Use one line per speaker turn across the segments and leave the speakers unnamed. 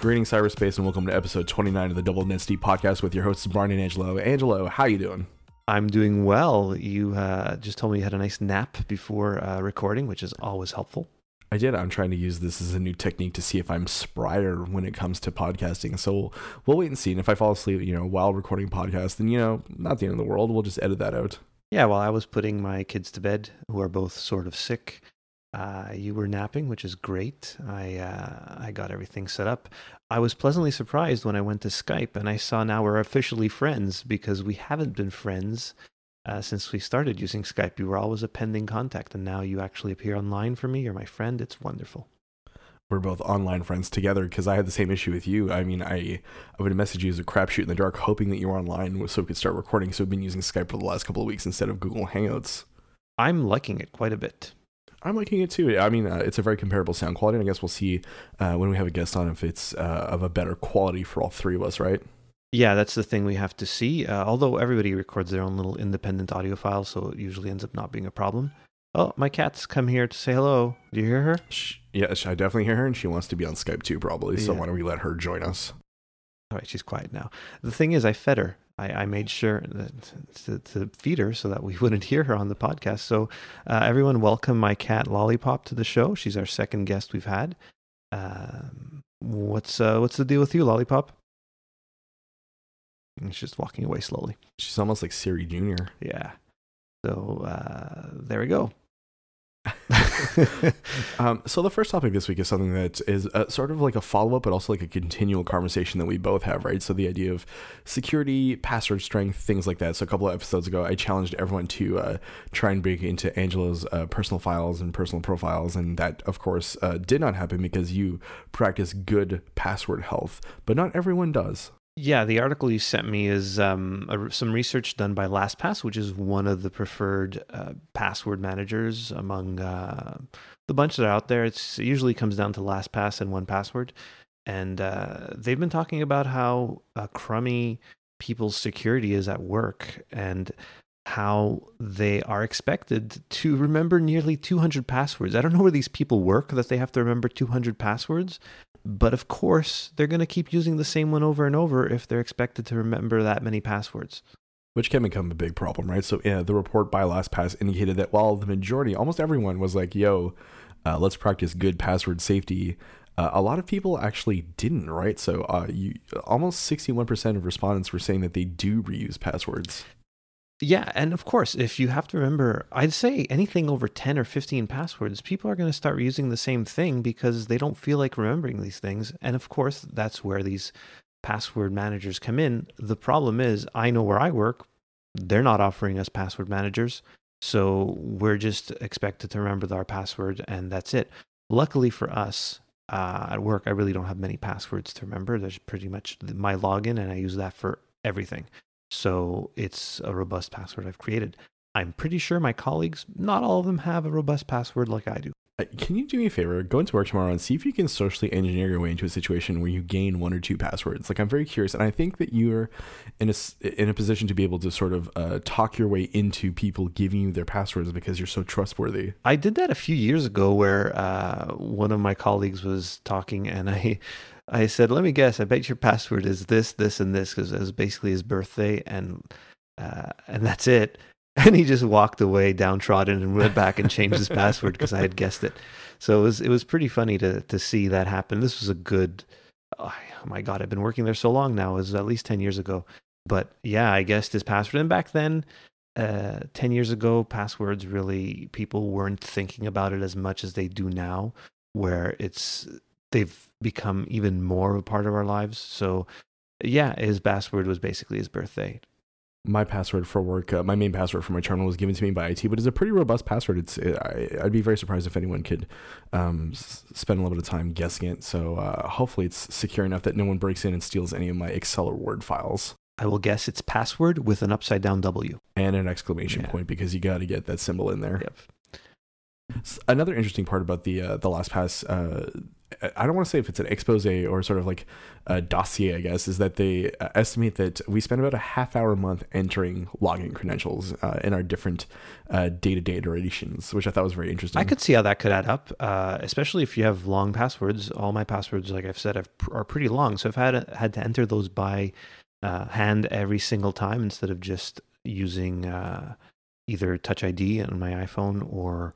Greetings, cyberspace, and welcome to episode 29 of the Double Density podcast with your hosts, Brian and Angelo. Angelo, how you doing?
I'm doing well. You uh, just told me you had a nice nap before uh, recording, which is always helpful.
I did. I'm trying to use this as a new technique to see if I'm sprier when it comes to podcasting. So we'll, we'll wait and see. And if I fall asleep, you know, while recording podcast, then you know, not the end of the world. We'll just edit that out.
Yeah, while I was putting my kids to bed, who are both sort of sick, uh, you were napping, which is great. I uh, I got everything set up. I was pleasantly surprised when I went to Skype and I saw now we're officially friends because we haven't been friends uh, since we started using Skype. You were always a pending contact, and now you actually appear online for me. You're my friend. It's wonderful.
We're both online friends together because I had the same issue with you. I mean, I I would message you as a crapshoot in the dark, hoping that you were online so we could start recording. So we've been using Skype for the last couple of weeks instead of Google Hangouts.
I'm liking it quite a bit.
I'm liking it too. I mean, uh, it's a very comparable sound quality, and I guess we'll see uh, when we have a guest on if it's uh, of a better quality for all three of us, right?
Yeah, that's the thing we have to see. Uh, although everybody records their own little independent audio file, so it usually ends up not being a problem. Oh, my cat's come here to say hello. Do you hear her?
Yes, I definitely hear her, and she wants to be on Skype too, probably. So
Yeah.
why don't we let her join us?
All right, she's quiet now. The thing is, I fed her. I, I made sure that, to, to feed her so that we wouldn't hear her on the podcast. So, uh, everyone, welcome my cat Lollipop to the show. She's our second guest we've had. Um, what's uh, what's the deal with you, Lollipop? And she's just walking away slowly.
She's almost like Siri Junior.
Yeah. So uh, there we go.
Um, so the first topic this week is something that is uh, sort of like a follow up, but also like a continual conversation that we both have, right? So the idea of security, password strength, things like that. So a couple of episodes ago, I challenged everyone to uh, try and break into Angelo's uh, personal files and personal profiles, and that, of course, uh, did not happen because you practice good password health, but not everyone does.
Yeah, the article you sent me is um, a, some research done by LastPass, which is one of the preferred uh, password managers among uh, the bunch that are out there. It's, it usually comes down to LastPass and 1Password. And uh, they've been talking about how uh, crummy people's security is at work and how they are expected to remember nearly 200 passwords. I don't know where these people work that they have to remember 200 passwords, but of course, they're going to keep using the same one over and over if they're expected to remember that many passwords.
which can become a big problem, right? So, yeah, the report by LastPass indicated that while the majority, almost everyone, was like, "Yo, uh, let's practice good password safety," uh, a lot of people actually didn't, right? So, uh, you almost sixty-one percent of respondents were saying that they do reuse passwords.
Yeah, and of course, if you have to remember, I'd say anything over 10 or 15 passwords, people are going to start using the same thing because they don't feel like remembering these things. And of course, that's where these password managers come in. The problem is, I know where I work, they're not offering us password managers. So we're just expected to remember our password, and that's it. Luckily for us, uh, at work, I really don't have many passwords to remember. There's pretty much my login, and I use that for everything. So it's a robust password I've created. I'm pretty sure my colleagues, not all of them have a robust password like I do.
Uh, Can you do me a favor? Go into work tomorrow and see if you can socially engineer your way into a situation where you gain one or two passwords. Like I'm very curious, and I think that you're in a in a position to be able to sort of uh, talk your way into people giving you their passwords because you're so trustworthy.
I did that a few years ago where uh, one of my colleagues was talking and I I said, let me guess, I bet your password is this, this, and this because it was basically his birthday and uh, and that's it. And he just walked away downtrodden and went back and changed his password because I had guessed it. So it was it was pretty funny to to see that happen. This was a good. Oh my god, I've been working there so long now. It was at least ten years ago. But yeah, I guessed his password. And back then, uh, 10 years ago, passwords really, people weren't thinking about it as much as they do now, where it's, they've become even more of a part of our lives. So yeah, his password was basically his birthday.
my password for work, uh, my main password for my terminal was given to me by IT, but it's a pretty robust password. It's it, I, I'd be very surprised if anyone could um, s- spend a little bit of time guessing it. So uh, hopefully it's secure enough that no one breaks in and steals any of my Excel or Word files.
I will guess it's password with an upside down W.
And an exclamation
Yeah.
point because you got to get that symbol in there.
Yep.
Another interesting part about the uh, the LastPass uh, I don't want to say if it's an expose or sort of like a dossier, I guess, is that they uh, estimate that we spend about a half hour a month entering login credentials uh, in our different day to day iterations, which I thought was very interesting.
I could see how that could add up, uh, especially if you have long passwords. All my passwords, like I've said, have, are pretty long. So if I had, had to enter those by uh, hand every single time instead of just using uh, either Touch ID on my iPhone or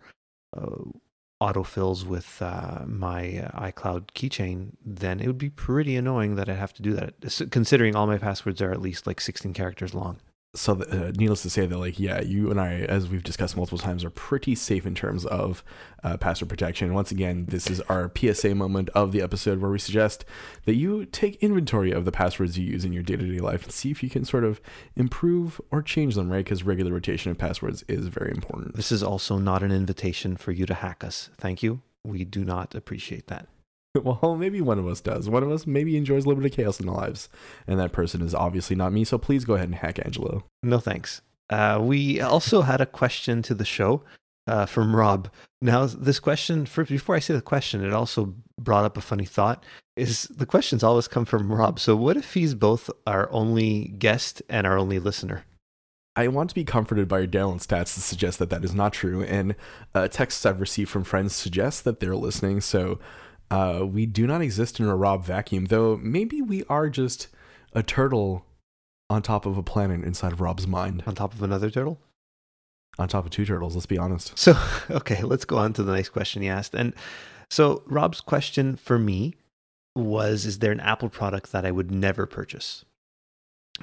autofills with uh, my uh, iCloud keychain, then it would be pretty annoying that I'd have to do that, considering all my passwords are at least like 16 characters long
so uh, needless to say that like yeah you and i as we've discussed multiple times are pretty safe in terms of uh, password protection. Once again this is our psa moment of the episode where we suggest that you take inventory of the passwords you use in your day-to-day life and see if you can sort of improve or change them right? Because regular rotation of passwords is very important.
This is also not an invitation for you to hack us. Thank you. We do not appreciate that
well, maybe one of us does. One of us maybe enjoys a little bit of chaos in their lives, and that person is obviously not me. So please go ahead and hack Angelo.
No thanks. Uh, we also had a question to the show uh, from Rob. Now, this question, for, before I say the question, it also brought up a funny thought. Is the questions always come from Rob? So what if he's both our only guest and our only listener?
I want to be comforted by your download stats to suggest that that is not true, and uh, texts I've received from friends suggest that they're listening. So uh, we do not exist in a Rob vacuum, though maybe we are just a turtle on top of a planet inside of Rob's mind.
On top of another turtle?
On top of two turtles, let's be honest.
So, okay, let's go on to the next question he asked. And so, Rob's question for me was Is there an Apple product that I would never purchase?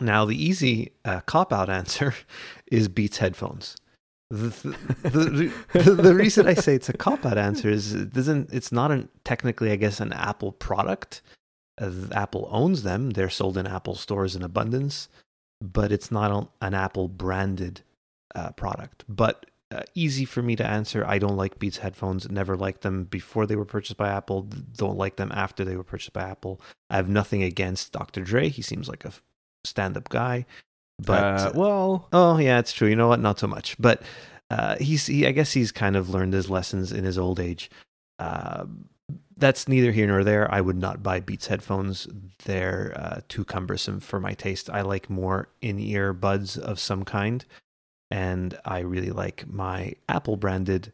Now, the easy uh, cop out answer is Beats headphones. The, the, the, the, reason I say it's a cop out answer is it doesn't it's not an, technically I guess an Apple product. Uh, Apple owns them; they're sold in Apple stores in abundance, but it's not an Apple branded uh, product. But uh, easy for me to answer. I don't like Beats headphones. Never liked them before they were purchased by Apple. Don't like them after they were purchased by Apple. I have nothing against Dr. Dre. He seems like a stand up guy. But uh,
well,
oh yeah, it's true. You know what? Not so much. But uh, he's he, I guess he's kind of learned his lessons in his old age. Uh, that's neither here nor there. I would not buy Beats headphones. They're uh, too cumbersome for my taste. I like more in-ear buds of some kind, and I really like my Apple branded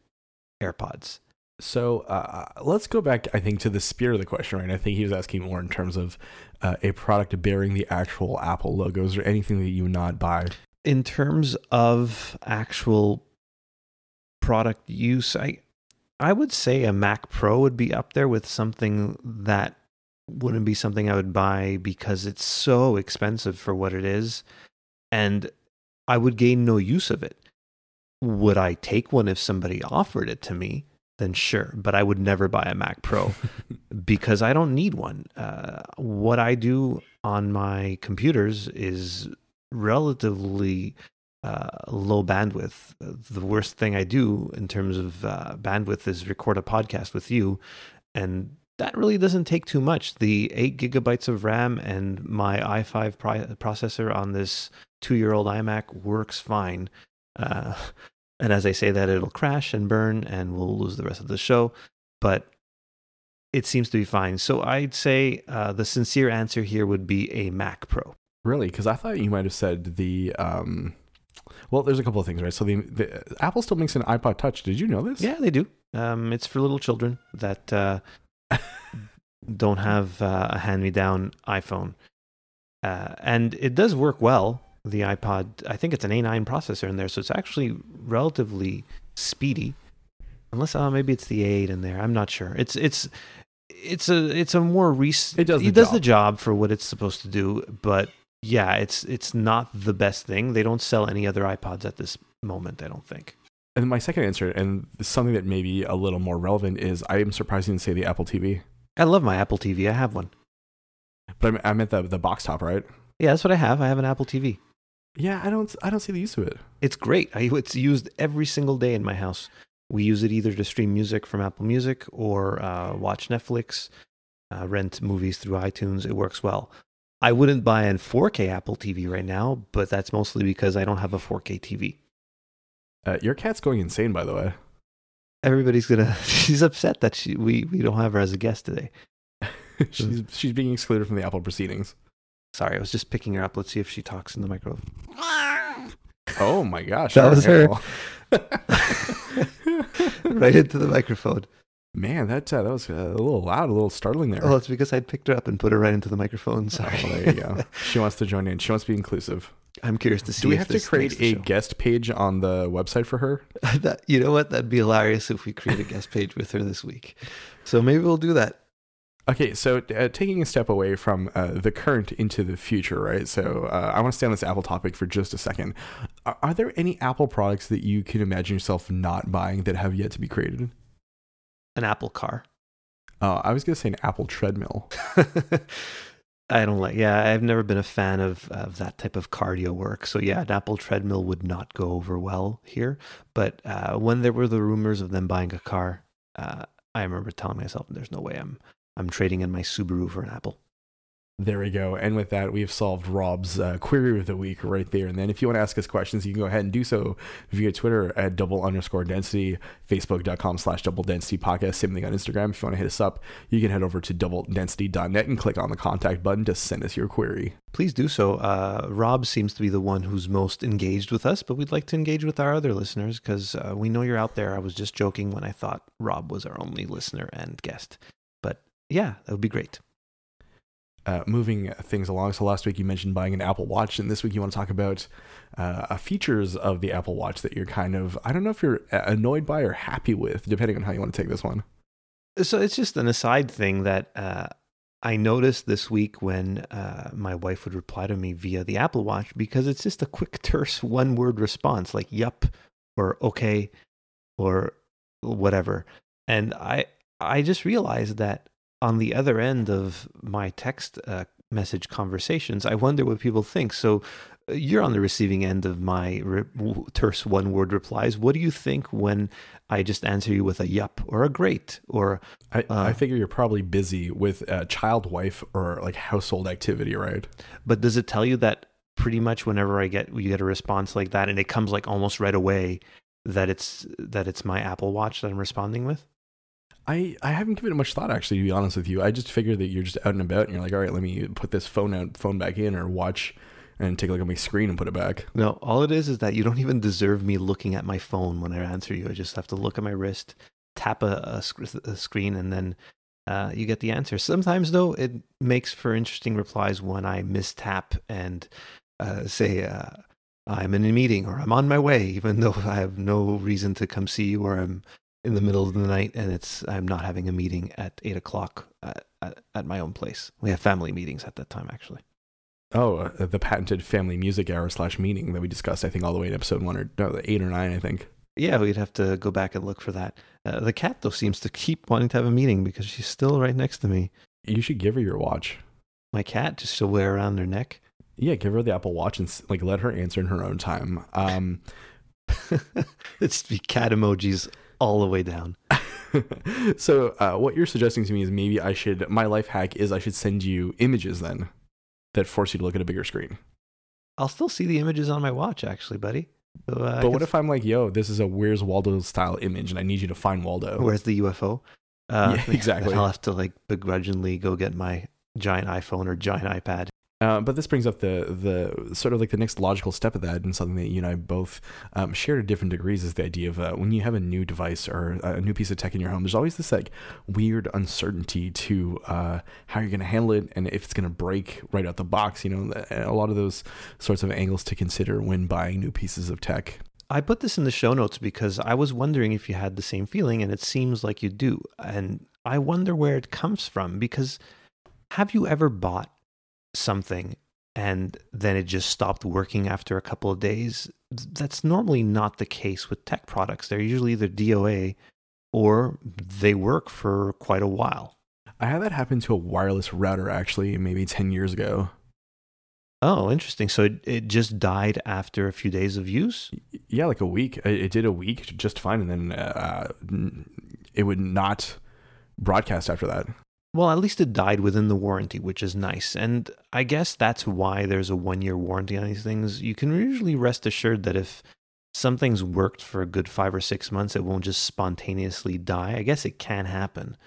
AirPods.
So uh, let's go back, I think, to the spirit of the question, right? I think he was asking more in terms of uh, a product bearing the actual Apple logos or anything that you would not buy.
In terms of actual product use, I I would say a Mac Pro would be up there with something that wouldn't be something I would buy because it's so expensive for what it is, and I would gain no use of it. Would I take one if somebody offered it to me? Then sure. But I would never buy a Mac Pro because I don't need one. Uh, what I do on my computers is relatively uh, low bandwidth. The worst thing I do in terms of uh, bandwidth is record a podcast with you, and that really doesn't take too much. The eight gigabytes of RAM and my i5 processor on this two-year-old iMac works fine. Uh, and as I say that, it'll crash and burn, and we'll lose the rest of the show. But it seems to be fine. So I'd say uh, the sincere answer here would be a Mac Pro.
Really? Because I thought you might have said the. Um, well, there's a couple of things, right? So the, the Apple still makes an iPod Touch. Did you know this?
Yeah, they do. Um, it's for little children that uh, don't have uh, a hand-me-down iPhone, uh, and it does work well the iPod. I think it's an A9 processor in there, so it's actually relatively speedy. Unless uh, maybe it's the A8 in there. I'm not sure. It's it's it's a it's a more recent.
It does the
it does
job.
the job for what it's supposed to do, but yeah, it's it's not the best thing. They don't sell any other iPods at this moment. I don't think.
And my second answer, and something that may be a little more relevant, is I am surprised you didn't say the Apple TV.
I love my Apple TV. I have one.
But I meant the the box top, right?
Yeah, that's what I have. I have an Apple TV.
Yeah, I don't I don't see the use of it.
It's great. I, it's used every single day in my house. We use it either to stream music from Apple Music or uh, watch Netflix, uh, rent movies through iTunes. It works well. I wouldn't buy a 4K Apple TV right now, but that's mostly because I don't have a 4K TV.
Uh, your cat's going insane, by the way.
everybody's gonna. She's upset that she we we don't have her as a guest today.
she's she's being excluded from the Apple proceedings.
Sorry, I was just picking her up. Let's see if she talks in the microphone.
Oh my gosh,
That was her.
her.
right into the microphone.
Man, that uh, that was uh, a little loud, a little startling there.
Oh, it's because I picked her up and put her right into the microphone. Sorry.
Oh, there you go. She wants to join in. She wants to be inclusive.
I'm curious to see.
Do we
if
have to create a
show.
guest page on the website for her?
that, you know what? That'd be hilarious if we create a guest page with her this week. So maybe we'll do that.
Okay, so uh, taking a step away from uh, the current into the future, right? So uh, I want to stay on this Apple topic for just a second. Are, are there any Apple products that you can imagine yourself not buying that have yet to be created?
An Apple car.
Uh, I was going to say an Apple treadmill.
I don't like. Yeah, I've never been a fan of of that type of cardio work. So yeah, an Apple treadmill would not go over well here. But uh, when there were the rumors of them buying a car, uh, I remember telling myself, "There's no way I'm I'm trading in my Subaru for an Apple."
There we go. And with that, we've solved Rob's uh, query of the week right there. And then if you want to ask us questions, you can go ahead and do so via Twitter at double underscore density, facebook.com slash double density podcast. Same thing on Instagram. If you want to hit us up, you can head over to doubledensity.net and click on the contact button to send us your query.
Please do so. Uh, Rob seems to be the one who's most engaged with us, but we'd like to engage with our other listeners because uh, we know you're out there. I was just joking when I thought Rob was our only listener and guest. Yeah, that would be great.
Uh, moving things along. So last week you mentioned buying an Apple Watch, and this week you want to talk about uh, features of the Apple Watch that you're kind of, I don't know if you're annoyed by or happy with, depending on how you want to take this one.
So it's just an aside thing that uh, I noticed this week when uh, my wife would reply to me via the Apple Watch because it's just a quick, terse one word response like yup or okay or whatever. And I, I just realized that on the other end of my text uh, message conversations, I wonder what people think. So uh, you're on the receiving end of my re- terse one word replies. What do you think when I just answer you with a yup or a great or
I,
Uh,
I figure you're probably busy with a child, wife, or like household activity, right?
But does it tell you that pretty much whenever I get you get a response like that and it comes like almost right away that it's that it's my Apple Watch that I'm responding with?
I, I haven't given it much thought actually to be honest with you. I just figure that you're just out and about and you're like, all right, let me put this phone out phone back in or watch and take a look at my screen and put it back.
No, all it is is that you don't even deserve me looking at my phone when I answer you. I just have to look at my wrist, tap a, a, sc- a screen, and then uh, you get the answer. Sometimes, though, it makes for interesting replies when I mistap and uh, say, uh, I'm in a meeting or I'm on my way, even though I have no reason to come see you or I'm in the middle of the night and it's I'm not having a meeting at eight o'clock at, at, at my own place. We have family meetings at that time, actually.
Oh, uh, the patented family music hour slash meeting that we discussed, I think, all the way in episode one or no, eight or nine, I think.
Yeah, we'd have to go back and look for that. Uh, the cat, though, seems to keep wanting to have a meeting because she's still right next to me.
You should give her your watch.
My cat just to wear around her neck.
Yeah, give her the Apple Watch and like let her answer in her own time. Um,
it's be cat emojis all the way down.
so uh, what you're suggesting to me is maybe I should my life hack is I should send you images then that force you to look at a bigger screen.
I'll still see the images on my watch, actually, buddy. So, uh,
but what if I'm like, yo, this is a Where's Waldo style image and I need you to find Waldo?
Where's the UFO? Uh,
Yeah, exactly.
I'll have to like begrudgingly go get my giant iPhone or giant iPad.
Uh, but this brings up the the sort of like the next logical step of that, and something that you and I both um, share to different degrees is the idea of uh, when you have a new device or a new piece of tech in your home. There's always this like weird uncertainty to uh, how you're going to handle it and if it's going to break right out the box. You know, a lot of those sorts of angles to consider when buying new pieces of tech.
I put this in the show notes because I was wondering if you had the same feeling, and it seems like you do. And I wonder where it comes from because have you ever bought something and then it just stopped working after a couple of days? That's normally not the case with tech products. They're usually either DOA or they work for quite a while.
I had that happen to a wireless router actually, maybe ten years ago.
Oh, interesting. So it, it just died after a few days of use?
Yeah, like a week. It it did a week just fine, and then uh, it would not broadcast after that.
Well, at least it died within the warranty, which is nice. And I guess that's why there's a one year warranty on these things. You can usually rest assured that if something's worked for a good five or six months, it won't just spontaneously die. I guess it can happen.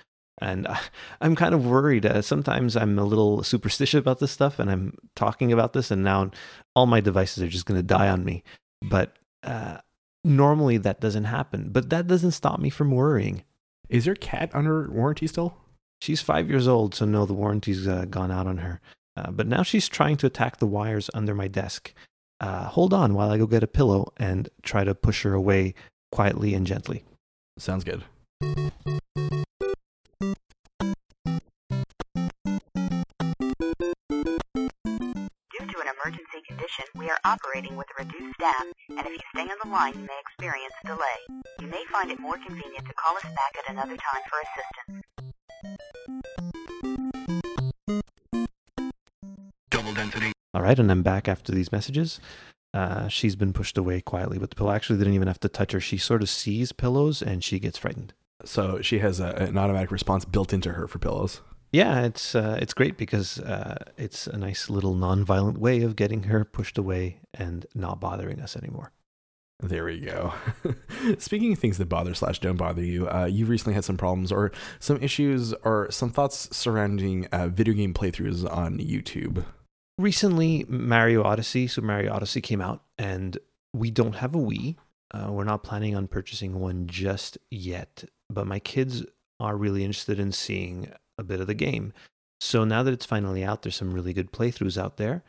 And I, am kind of worried. Uh, sometimes I'm a little superstitious about this stuff, and I'm talking about this, and now all my devices are just going to die on me. But uh, normally that doesn't happen. But that doesn't stop me from worrying.
Is your cat under warranty still?
She's five years old, so no, the warranty's uh, gone out on her. Uh, but now she's trying to attack the wires under my desk. Uh, hold on while I go get a pillow and try to push her away quietly and gently.
Sounds good.
Due to an emergency condition, we are operating with a reduced staff, and if you stay on the line, you may experience a delay. You may find it more convenient to call us back at another time for assistance.
Density. All right, and I'm back after these messages. Uh, she's been pushed away quietly with the pillow. Actually, didn't even have to touch her. She sort of sees pillows and she gets frightened.
So she has a, an automatic response built into her for pillows.
Yeah, it's uh, it's great because uh, it's a nice little non-violent way of getting her pushed away and not bothering us anymore.
There we go. Speaking of things that bother slash don't bother you, uh, you recently had some problems or some issues or some thoughts surrounding uh, video game playthroughs on YouTube.
Recently, Mario Odyssey, Super Mario Odyssey came out, and we don't have a Wii. Uh, we're not planning on purchasing one just yet, but my kids are really interested in seeing a bit of the game. So now that it's finally out, there's some really good playthroughs out there.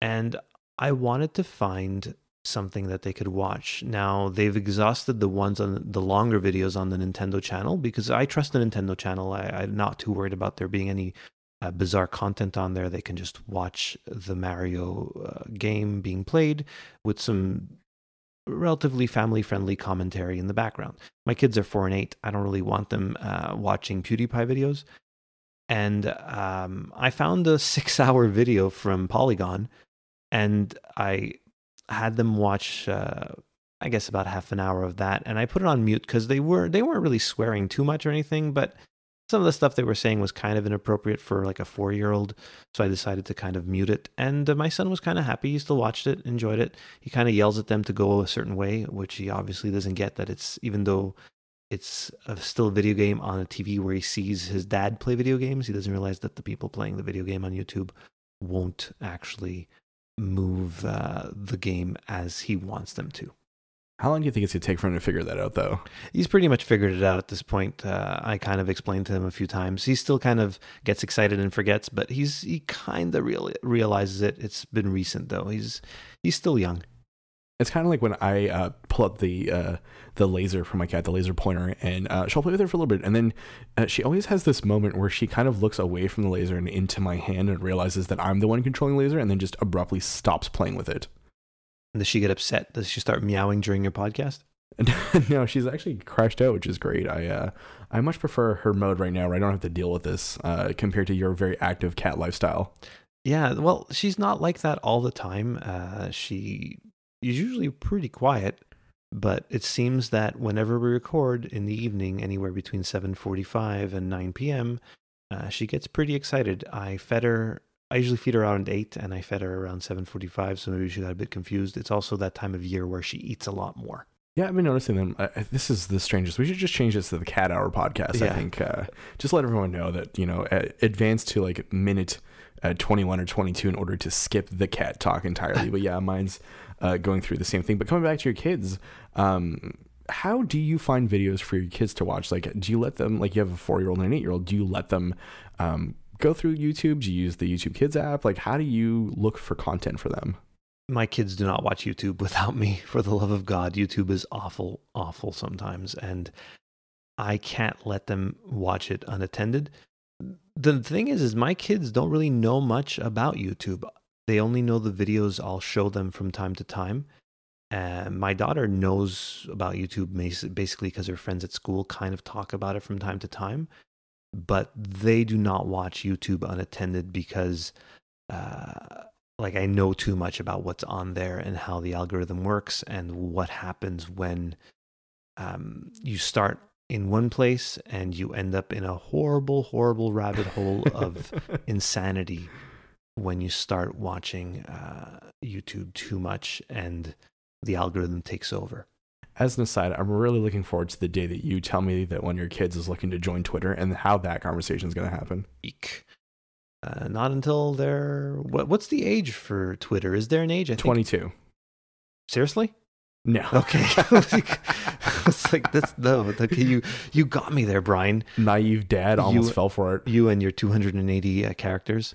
And I wanted to find something that they could watch. Now, they've exhausted the ones on the longer videos on the Nintendo channel because I trust the Nintendo channel. I, am not too worried about there being any uh, bizarre content on there. They can just watch the Mario uh, game being played with some relatively family friendly commentary in the background. My kids are four and eight. I don't really want them uh, watching PewDiePie videos and um, I found a six-hour video from Polygon, and I had them watch, uh, I guess, about half an hour of that, and I put it on mute because they were they weren't really swearing too much or anything, but some of the stuff they were saying was kind of inappropriate for like a four-year-old, so I decided to kind of mute it. And uh, my son was kind of happy; he still watched it, enjoyed it. He kind of yells at them to go a certain way, which he obviously doesn't get. That it's even though it's a, still a video game on a TV where he sees his dad play video games. He doesn't realize that the people playing the video game on YouTube won't actually move uh, the game as he wants them to.
How long do you think it's going to take for him to figure that out, though?
He's pretty much figured it out at this point. Uh, I kind of explained to him a few times. He still kind of gets excited and forgets, but he's he kind of real, realizes it. It's been recent though. He's he's still young.
It's kind of like when I uh, pull up the uh, the laser for my cat, the laser pointer, and uh, she'll play with it for a little bit, and then uh, she always has this moment where she kind of looks away from the laser and into my hand and realizes that I'm the one controlling the laser, and then just abruptly stops playing with it.
Does she get upset? Does she start meowing during your podcast?
no, she's actually crashed out, which is great. I uh, I much prefer her mode right now, where I don't have to deal with this, uh, compared to your very active cat lifestyle.
Yeah, well, she's not like that all the time. Uh, she is usually pretty quiet, but it seems that whenever we record in the evening, anywhere between 7:45 and 9 p.m., uh, she gets pretty excited. I fed her. I usually feed her around eight, and I fed her around 7:45, so maybe she got a bit confused. It's also that time of year where she eats a lot more.
Yeah, I've been noticing them. This is the strangest. We should just change this to the Cat Hour podcast. Yeah. I think uh, just let everyone know that you know advance to like minute uh, 21 or 22 in order to skip the cat talk entirely. but yeah, mine's uh, going through the same thing. But coming back to your kids, um, how do you find videos for your kids to watch? Like, do you let them, like, you have a four year old and an eight year old, do you let them um, go through YouTube? Do you use the YouTube Kids app? Like, how do you look for content for them?
My kids do not watch YouTube without me. For the love of God, YouTube is awful, awful sometimes. And I can't let them watch it unattended. The thing is, is my kids don't really know much about YouTube. They only know the videos I'll show them from time to time. And my daughter knows about YouTube basically because her friends at school kind of talk about it from time to time. But they do not watch YouTube unattended because, uh, like, I know too much about what's on there and how the algorithm works and what happens when um, you start in one place and you end up in a horrible, horrible rabbit hole of insanity when you start watching uh, YouTube too much and the algorithm takes over.
As an aside, I'm really looking forward to the day that you tell me that one of your kids is looking to join Twitter and how that conversation is going to happen.
Eek. Uh, not until they're what, what's the age for Twitter? Is there an age? I think
22.
seriously.
No.
Okay, it's like that's no. Okay, you you got me there, Brian.
Naive dad almost
You-
fell for it.
You and your 280 uh, characters.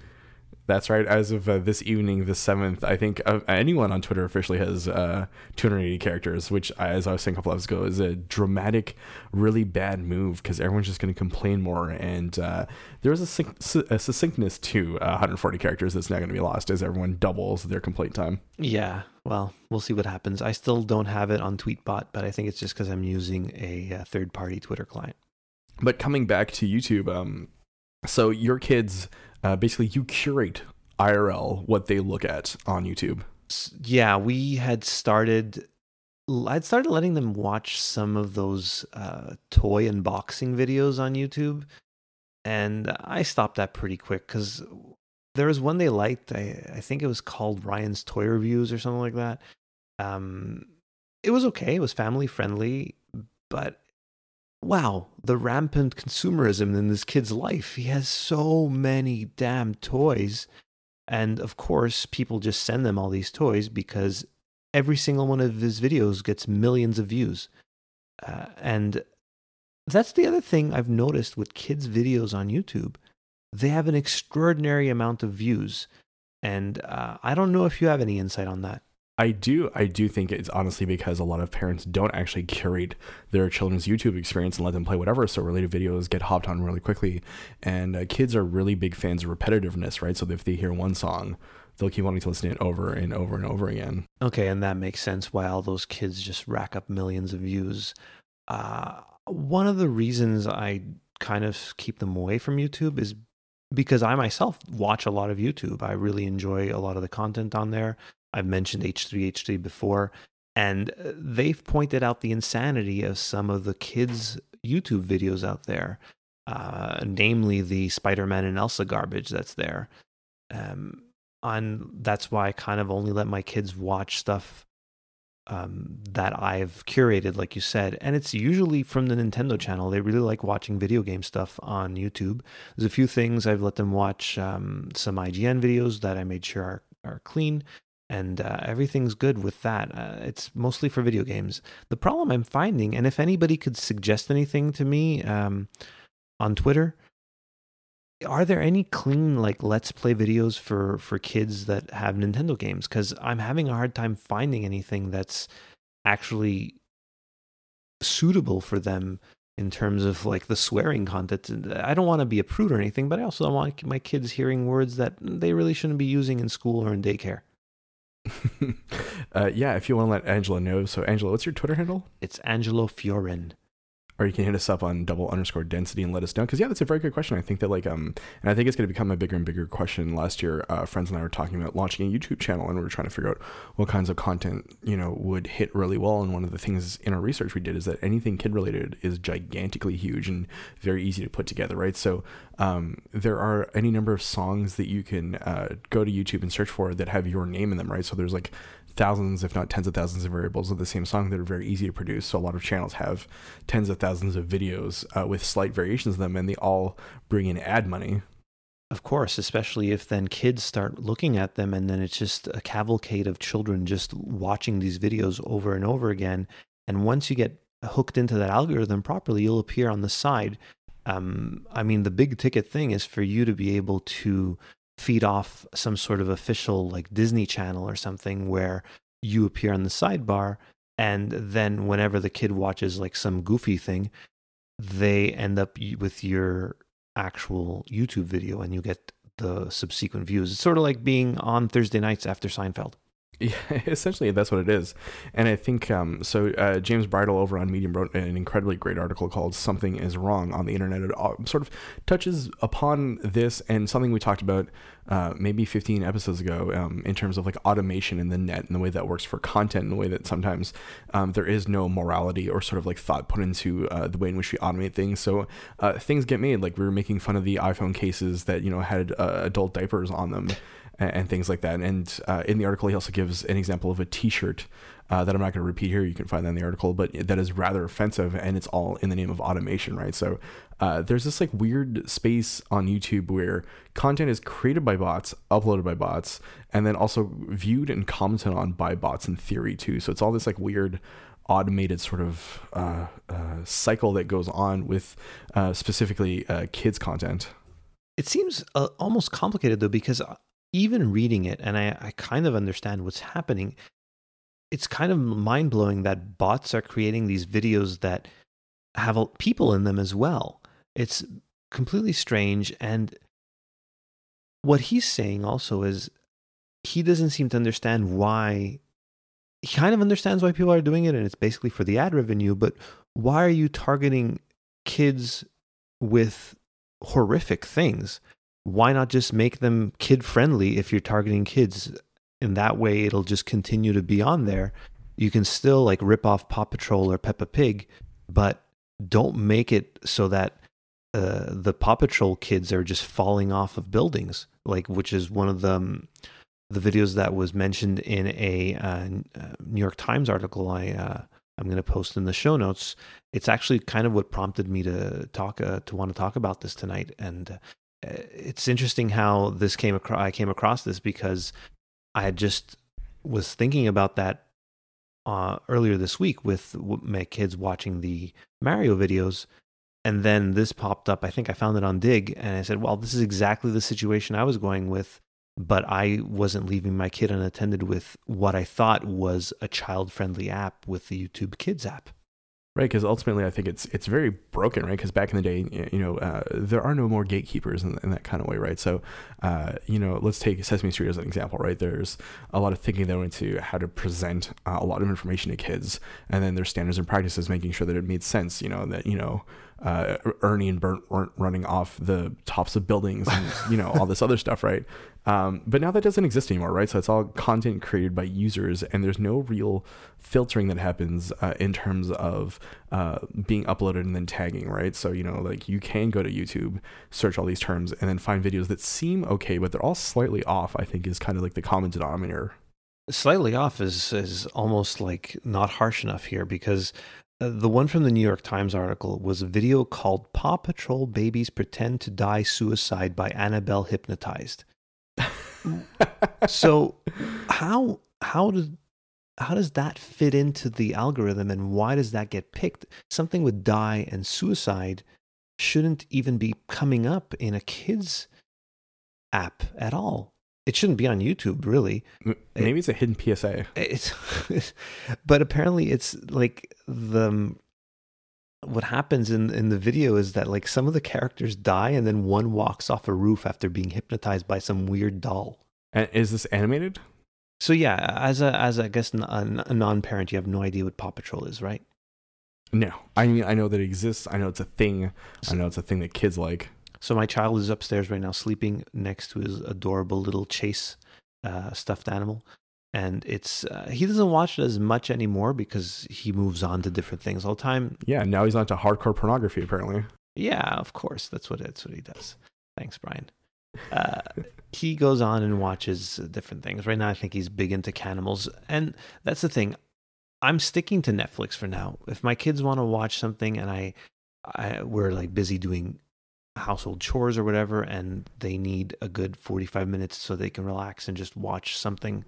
That's right. As of uh, this evening, the 7th, I think uh, anyone on Twitter officially has uh, 280 characters, which, as I was saying a couple episodes ago, is a dramatic, really bad move because everyone's just going to complain more. And uh, there is a, succ- a succinctness to uh, 140 characters that's now going to be lost as everyone doubles their complaint time.
Yeah, well, we'll see what happens. I still don't have it on Tweetbot, but I think it's just because I'm using a uh, third-party Twitter client.
But coming back to YouTube, um, so your kids, uh, basically, you curate IRL what they look at on YouTube.
Yeah, we had started. I'd started letting them watch some of those uh, toy unboxing videos on YouTube, and I stopped that pretty quick because there was one they liked. I, I think it was called Ryan's Toy Reviews or something like that. Um, it was okay. It was family friendly, but wow, the rampant consumerism in this kid's life. He has so many damn toys. And of course, people just send them all these toys because every single one of his videos gets millions of views. Uh, and that's the other thing I've noticed with kids' videos on YouTube. They have an extraordinary amount of views. And uh, I don't know if you have any insight on that.
I do. I do think it's honestly because a lot of parents don't actually curate their children's YouTube experience and let them play whatever. So related videos get hopped on really quickly, and uh, kids are really big fans of repetitiveness, right? So if they hear one song, they'll keep wanting to listen to it over and over and over again.
Okay, and that makes sense why all those kids just rack up millions of views. Uh, one of the reasons I kind of keep them away from YouTube is because I myself watch a lot of YouTube. I really enjoy a lot of the content on there. I've mentioned H3H3 before, and uh, they've pointed out the insanity of some of the kids' YouTube videos out there, uh, namely the Spider Man and Elsa garbage that's there. Um, that's why I kind of only let my kids watch stuff um, that I've curated, like you said, and it's usually from the Nintendo channel. They really like watching video game stuff on YouTube. There's a few things I've let them watch um, some IGN videos that I made sure are, are clean, and uh, everything's good with that. Uh, it's mostly for video games. The problem I'm finding, and if anybody could suggest anything to me um, on Twitter, are there any clean like let's play videos for for kids that have Nintendo games? Because I'm having a hard time finding anything that's actually suitable for them in terms of like the swearing content. I don't want to be a prude or anything, but I also don't want my kids hearing words that they really shouldn't be using in school or in daycare.
uh, yeah, if you want to let Angelo know. So, Angelo, what's your Twitter handle?
It's Angelo Fiorin.
Or you can hit us up on double underscore density and let us know. Because yeah that's a very good question. I think that like um and i think it's going to become a bigger and bigger question. Last year uh, friends and i were talking about launching a youtube channel and we were trying to figure out what kinds of content you know would hit really well. And one of the things in our research we did is that anything kid related is gigantically huge and very easy to put together right? So um, there are any number of songs that you can uh, go to youtube and search for that have your name in them right? So there's like thousands, if not tens of thousands of variables of the same song that are very easy to produce. So a lot of channels have tens of thousands of videos uh, with slight variations of them, and they all bring in ad money.
Of course, especially if then kids start looking at them and then it's just a cavalcade of children just watching these videos over and over again. And once you get hooked into that algorithm properly, you'll appear on the side. Um, I mean, the big ticket thing is for you to be able to feed off some sort of official like Disney channel or something where you appear on the sidebar and then whenever the kid watches like some goofy thing they end up with your actual YouTube video and you get the subsequent views. It's sort of like being on Thursday nights after Seinfeld.
Yeah, essentially that's what it is. And I think um, so. Uh, James Bridle over on Medium wrote an incredibly great article called "Something Is Wrong" on the internet. It all, sort of touches upon this and something we talked about uh, maybe 15 episodes ago um, in terms of like automation in the net and the way that works for content and the way that sometimes um, there is no morality or sort of like thought put into uh, the way in which we automate things. So uh, things get made. Like we were making fun of the iPhone cases that you know had uh, adult diapers on them and, and things like that. And uh, in the article, he also gives an example of a T-shirt uh, that I'm not going to repeat here. You can find that in the article, but that is rather offensive, and it's all in the name of automation, right? So uh, there's this like weird space on YouTube where content is created by bots, uploaded by bots, and then also viewed and commented on by bots in theory too. So it's all this like weird automated sort of uh, uh, cycle that goes on with uh, specifically uh, kids content.
It seems uh, almost complicated though, because even reading it, and I, I kind of understand what's happening. It's kind of mind blowing that bots are creating these videos that have people in them as well. It's completely strange. And what he's saying also is he doesn't seem to understand why he kind of understands why people are doing it and it's basically for the ad revenue, but why are you targeting kids with horrific things? Why not just make them kid friendly if you're targeting kids? In that way, it'll just continue to be on there. You can still like rip off Paw Patrol or Peppa Pig, but don't make it so that uh, the Paw Patrol kids are just falling off of buildings, like which is one of the um, the videos that was mentioned in a uh, uh New York Times article. I uh, I'm going to post in the show notes. It's actually kind of what prompted me to talk uh, to want to talk about this tonight, and it's interesting how this came across. I came across this because I had just was thinking about that uh, earlier this week with my kids watching the Mario videos. And then this popped up. I think I found it on Digg. And I said, well, this is exactly the situation I was going with. But I wasn't leaving my kid unattended with what I thought was a child friendly app with the YouTube Kids app
right because ultimately i think it's it's very broken right? Because back in the day you know uh, there are no more gatekeepers in, in, that kind of way right? So uh, you know let's take sesame street as an example right? There's a lot of thinking that went into how to present uh, a lot of information to kids and then there's standards and practices making sure that it made sense you know that you know uh, Ernie and Bert weren't running off the tops of buildings and you know all this other stuff, right? Um, but now that doesn't exist anymore, right? So it's all content created by users, and there's no real filtering that happens uh, in terms of uh, being uploaded and then tagging, right? So you know, like you can go to YouTube, search all these terms, and then find videos that seem okay, but they're all slightly off. I think is kind of like the common denominator
slightly off is is almost like not harsh enough here because uh, the one from the New York Times article was a video called Paw Patrol Babies Pretend to Die Suicide by Annabelle Hypnotized. So how how does how does that fit into the algorithm and why does that get picked? Something with die and suicide shouldn't even be coming up in a kids app at all it shouldn't be on YouTube, really.
Maybe it's a hidden PSA.
It's, but apparently, it's like the what happens in in the video is that like some of the characters die, and then one walks off a roof after being hypnotized by some weird doll.
And is this animated?
So yeah, as a as I guess a, a non parent, you have no idea what Paw Patrol is, right?
No, I mean I know that it exists. I know it's a thing. I know it's a thing that kids like.
So my child is upstairs right now, sleeping next to his adorable little chase uh, stuffed animal, and it's uh, he doesn't watch it as much anymore because he moves on to different things all the time.
Yeah, now he's on to hardcore pornography apparently.
Yeah, of course, that's what that's what he does. Thanks, Brian. Uh, he goes on and watches different things. Right now, I think he's big into cannibals, and that's the thing. I'm sticking to Netflix for now. If my kids want to watch something and I, I we're like busy doing household chores or whatever and they need a good 45 minutes so they can relax and just watch something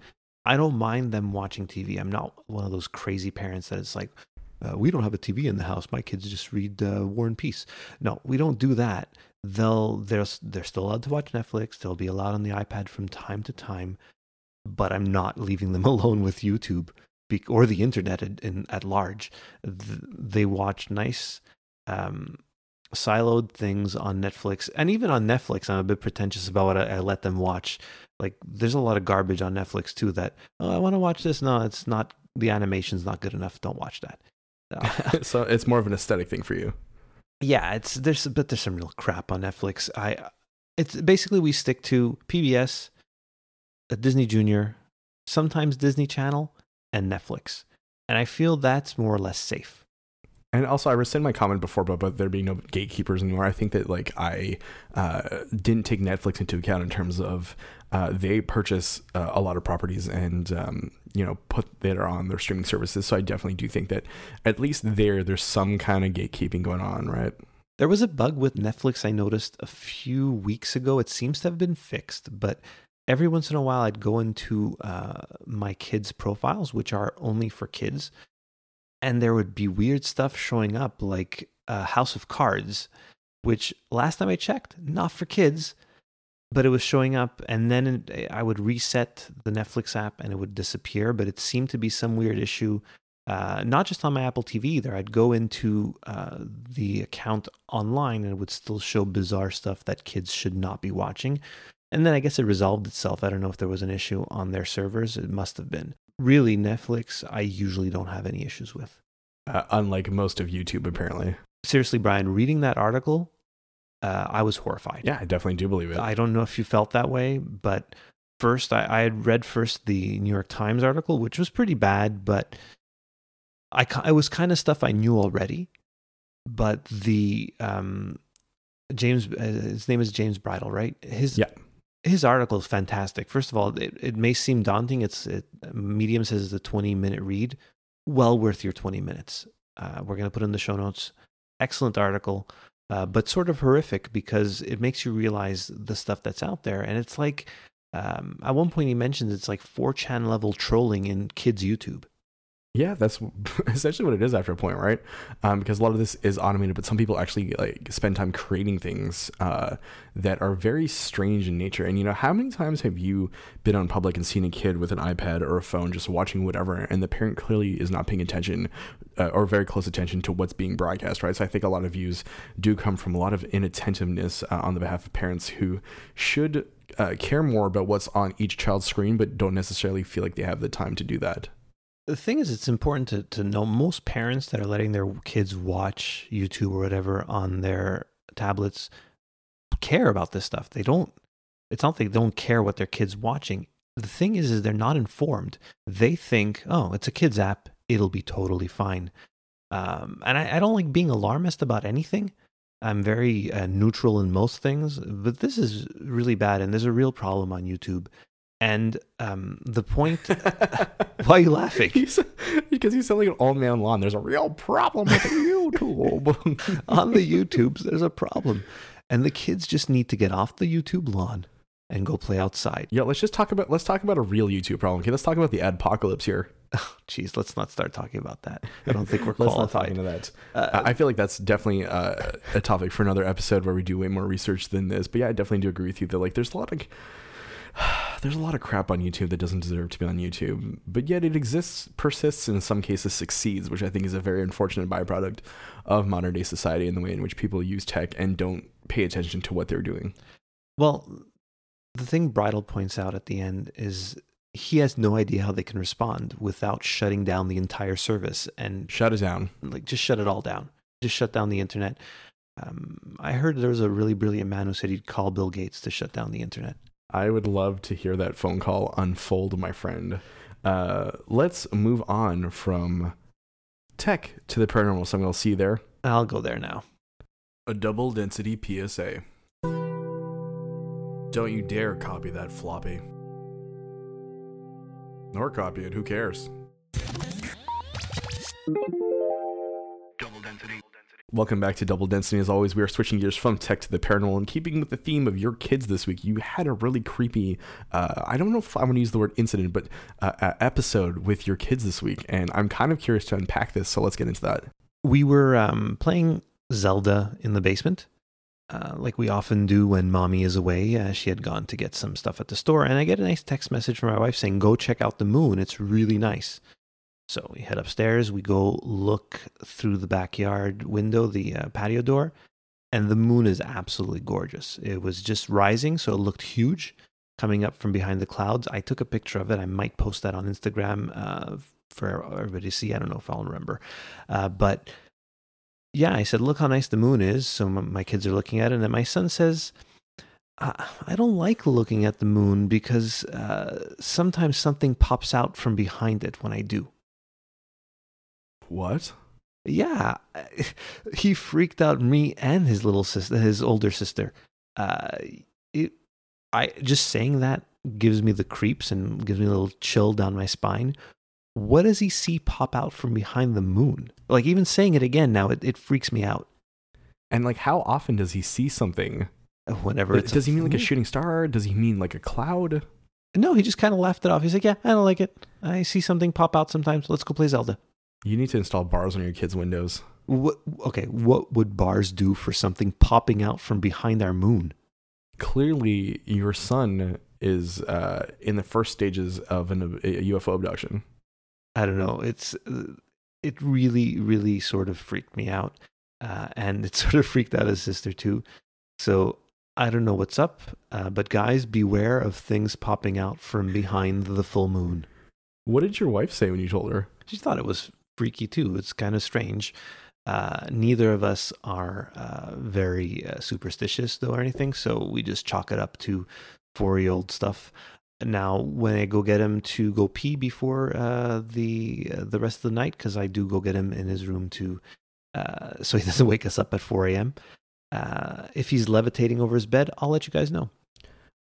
i don't mind them watching tv i'm not one of those crazy parents that it's like uh, we don't have a tv in the house. My kids just read uh, war and peace. No we don't do that. They'll they're, they're still allowed to watch netflix. They'll be allowed on the ipad from time to time but i'm not leaving them alone with youtube or the internet in, in at large. They watch nice um, siloed things on Netflix, and even on Netflix, I'm a bit pretentious about what I, I let them watch. Like, there's a lot of garbage on Netflix too. That oh, I want to watch this. No, it's not. The animation's not good enough. Don't watch that.
Uh, so it's more of an aesthetic thing for you.
Yeah, it's there's but there's some real crap on Netflix. I it's basically we stick to PBS, Disney Junior, sometimes Disney Channel, and Netflix, and I feel that's more or less safe
And also, I rescind my comment before about there being no gatekeepers anymore. I think that like I uh, didn't take Netflix into account in terms of uh, they purchase uh, a lot of properties and um, you know put that on their streaming services. So I definitely do think that at least there, there's some kind of gatekeeping going on, right?
There was a bug with Netflix I noticed a few weeks ago. It seems to have been fixed, but every once in a while I'd go into uh, my kids' profiles, which are only for kids, and there would be weird stuff showing up like uh, House of Cards, which last time I checked, not for kids, but it was showing up. And then I would reset the Netflix app and it would disappear. But it seemed to be some weird issue, uh, not just on my Apple TV either. I'd go into uh, the account online and it would still show bizarre stuff that kids should not be watching. And then I guess it resolved itself. I don't know if there was an issue on their servers. It must have been really Netflix, I usually don't have any issues with.
Uh, unlike most of YouTube, apparently.
Seriously, Brian, reading that article, uh, I was horrified.
Yeah, I definitely do believe it.
I don't know if you felt that way, but first, I, I had read first the New York Times article, which was pretty bad, but I, it was kind of stuff I knew already. But the um, James, uh, his name is James Bridle, right? His
yeah
his article is fantastic. First of all, it, it may seem daunting. It's it, Medium says it's a 20 minute read. Well worth your 20 minutes. Uh, we're going to put in the show notes. Excellent article, uh, but sort of horrific because it makes you realize the stuff that's out there. And it's like, um, at one point he mentions it's like 4chan level trolling in kids' YouTube.
Yeah, that's essentially what it is after a point, right? Um, because a lot of this is automated, but some people actually like spend time creating things uh, that are very strange in nature. And you know, how many times have you been on public and seen a kid with an iPad or a phone just watching whatever, and the parent clearly is not paying attention uh, or very close attention to what's being broadcast, right? So I think a lot of views do come from a lot of inattentiveness uh, on the behalf of parents who should uh, care more about what's on each child's screen, but don't necessarily feel like they have the time to do that
the thing is, it's important to, to know most parents that are letting their kids watch YouTube or whatever on their tablets care about this stuff. They don't, it's not they don't care what their kid's watching. The thing is, is they're not informed. They think, oh, it's a kid's app. It'll be totally fine. Um, and I, I, don't like being alarmist about anything. I'm very uh, neutral in most things, but this is really bad. And there's a real problem on YouTube. And um, the point, why are you laughing?
He's, because you sound like an old man lawn. There's a real problem with the YouTube.
On the YouTubes, there's a problem. And the kids just need to get off the YouTube lawn and go play outside.
Yeah, let's just talk about let's talk about a real YouTube problem. Okay, let's talk about the apocalypse here.
Jeez, oh, let's not start talking about that. I don't think we're qualified.
into that. Uh, I feel like that's definitely uh, a topic for another episode where we do way more research than this. But yeah, I definitely do agree with you that like there's a lot of there's a lot of crap on YouTube that doesn't deserve to be on YouTube, but yet it exists, persists, and in some cases succeeds, which I think is a very unfortunate byproduct of modern day society and the way in which people use tech and don't pay attention to what they're doing.
Well, the thing Bridle points out at the end is he has no idea how they can respond without shutting down the entire service and
shut it down.
Like just shut it all down. Just shut down the internet. Um, I heard there was a really brilliant man who said he'd call Bill Gates to shut down the internet.
I would love to hear that phone call unfold, my friend. Uh, let's move on from tech to the paranormal. So I'm going to see you there.
I'll go there now.
A double density PSA. Don't you dare copy that floppy. Nor copy it, who cares? Double density. Welcome back to Double Density. As always, we are switching gears from tech to the paranormal and keeping with the theme of your kids this week. You had a really creepy, uh, I don't know if I want to use the word incident, but uh, episode with your kids this week. And I'm kind of curious to unpack this. So let's get into that.
We were um, playing Zelda in the basement, uh, like we often do when mommy is away. Uh, she had gone to get some stuff at the store. And I get a nice text message from my wife saying, Go check out the moon. It's really nice. So we head upstairs, we go look through the backyard window, the uh, patio door, and the moon is absolutely gorgeous. It was just rising, so it looked huge coming up from behind the clouds. I took a picture of it. I might post that on Instagram uh, for everybody to see. I don't know if I'll remember. Uh, but yeah, I said, look how nice the moon is. So my kids are looking at it, and then my son says, I don't like looking at the moon because uh, sometimes something pops out from behind it when I do.
What?
Yeah, he freaked out me and his little sister, his older sister. Uh, it, I just saying that gives me the creeps and gives me a little chill down my spine. What does he see pop out from behind the moon? Like even saying it again now, it, it freaks me out.
And like, how often does he see something?
Whenever it's
does he mean like a shooting star? Does he mean like a cloud?
No, he just kind of laughed it off. He's like, "Yeah, I don't like it. I see something pop out sometimes. Let's go play Zelda."
You need to install bars on your kids' windows.
What? Okay, what would bars do for something popping out from behind our moon?
Clearly, your son is uh, in the first stages of an, a UFO abduction.
I don't know. It's it really, really sort of freaked me out, uh, and it sort of freaked out his sister too. So I don't know what's up, uh, but guys, beware of things popping out from behind the full moon.
What did your wife say when you told her?
She thought it was freaky too. It's kind of strange. Uh, neither of us are uh, very uh, superstitious though or anything, so we just chalk it up to four-year-old stuff. Now, when I go get him to go pee before uh, the uh, the rest of the night, because I do go get him in his room to, uh, so he doesn't wake us up at 4 a.m. If he's levitating over his bed, I'll let you guys know.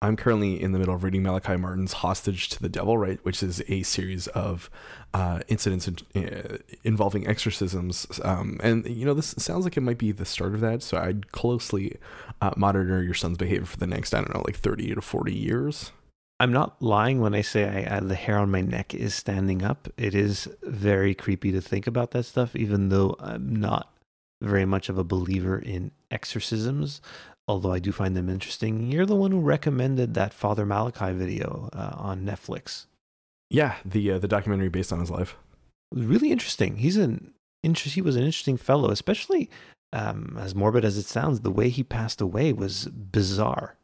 I'm currently in the middle of reading Malachi Martin's Hostage to the Devil, right, which is a series of uh, incidents in, uh, involving exorcisms. Um, and, you know, this sounds like it might be the start of that. So I'd closely uh, monitor your son's behavior for the next, I don't know, like 30 to 40 years.
I'm not lying when I say I, I, the hair on my neck is standing up. It is very creepy to think about that stuff, even though I'm not very much of a believer in exorcisms, although I do find them interesting. You're the one who recommended that Father Malachi video uh, on Netflix.
Yeah, the uh, the documentary based on his life.
It was really interesting. He's an interest. He was an interesting fellow, especially um, as morbid as it sounds. The way he passed away was bizarre.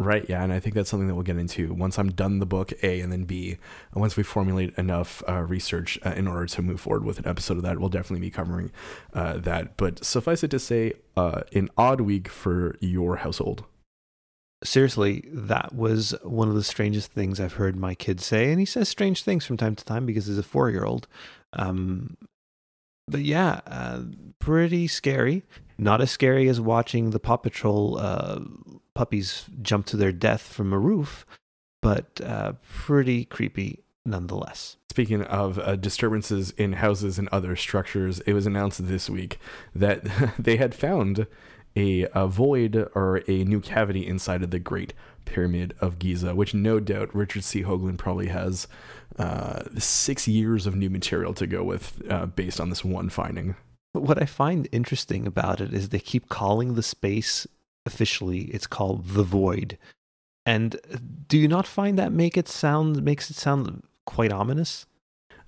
Right, yeah, and I think that's something that we'll get into once I'm done the book A, and then B. And once we formulate enough uh, research uh, in order to move forward with an episode of that, we'll definitely be covering uh, that. But suffice it to say, uh, an odd week for your household.
Seriously, that was one of the strangest things I've heard my kid say, and he says strange things from time to time because he's a four-year-old. Um, but yeah, uh, pretty scary. Not as scary as watching the Paw Patrol uh, puppies jump to their death from a roof, but uh, pretty creepy nonetheless.
Speaking of uh, disturbances in houses and other structures, it was announced this week that they had found a, a void or a new cavity inside of the Great Pyramid of Giza, which no doubt Richard C. Hoagland probably has uh, six years of new material to go with uh, based on this one finding.
What I find interesting about it is they keep calling the space officially it's called the void. And do you not find that make it sound makes it sound quite ominous?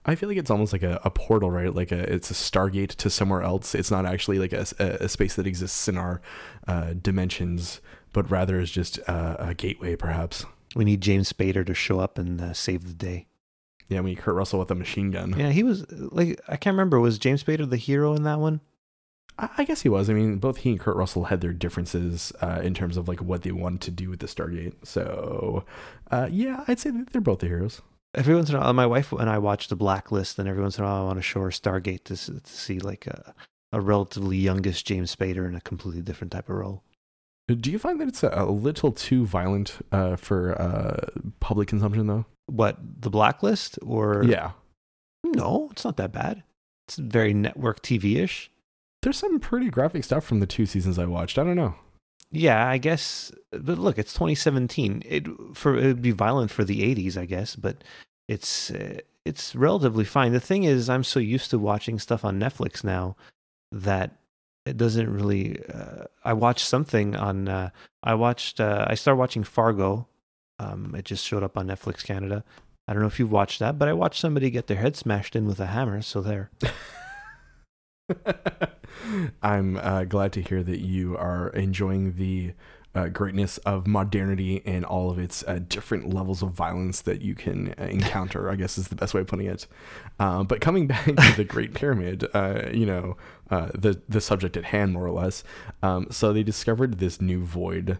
I feel like it's almost like a, a portal, right? Like a, it's a stargate to somewhere else. It's not actually like a, a space that exists in our uh, dimensions, but rather is just uh, a gateway, perhaps.
We need James Spader to show up and uh, save the day.
Yeah, we need Kurt Russell with a machine gun.
Yeah, he was like I can't remember. Was James Spader the hero in that one?
I, guess he was. I mean, both he and Kurt Russell had their differences uh, in terms of like what they wanted to do with the Stargate. So, uh, yeah, I'd say that they're both the heroes.
Every once in a while, my wife and I watch The Blacklist, and every once in a while, I want to show her Stargate to, to see like a, a relatively youngest James Spader in a completely different type of role.
Do you find that it's a, a little too violent uh, for uh, public consumption, though?
What The Blacklist or
Yeah.
No, it's not that bad. It's very network TV ish.
There's some pretty graphic stuff from the two seasons I watched. I don't know.
Yeah, I guess. But look, it's 2017. It for it'd be violent for the 80s, I guess, but it's uh, it's relatively fine. The thing is, I'm so used to watching stuff on Netflix now that it doesn't really. Uh, I watched something on. Uh, I watched. Uh, I started watching Fargo. Um, it just showed up on Netflix Canada. I don't know if you've watched that, but I watched somebody get their head smashed in with a hammer. So there.
I'm uh, glad to hear that you are enjoying the uh, greatness of modernity and all of its uh, different levels of violence that you can uh, encounter. I guess is the best way of putting it. Uh, but coming back to the Great Pyramid, uh, you know, uh, the the subject at hand, more or less. Um, so they discovered this new void.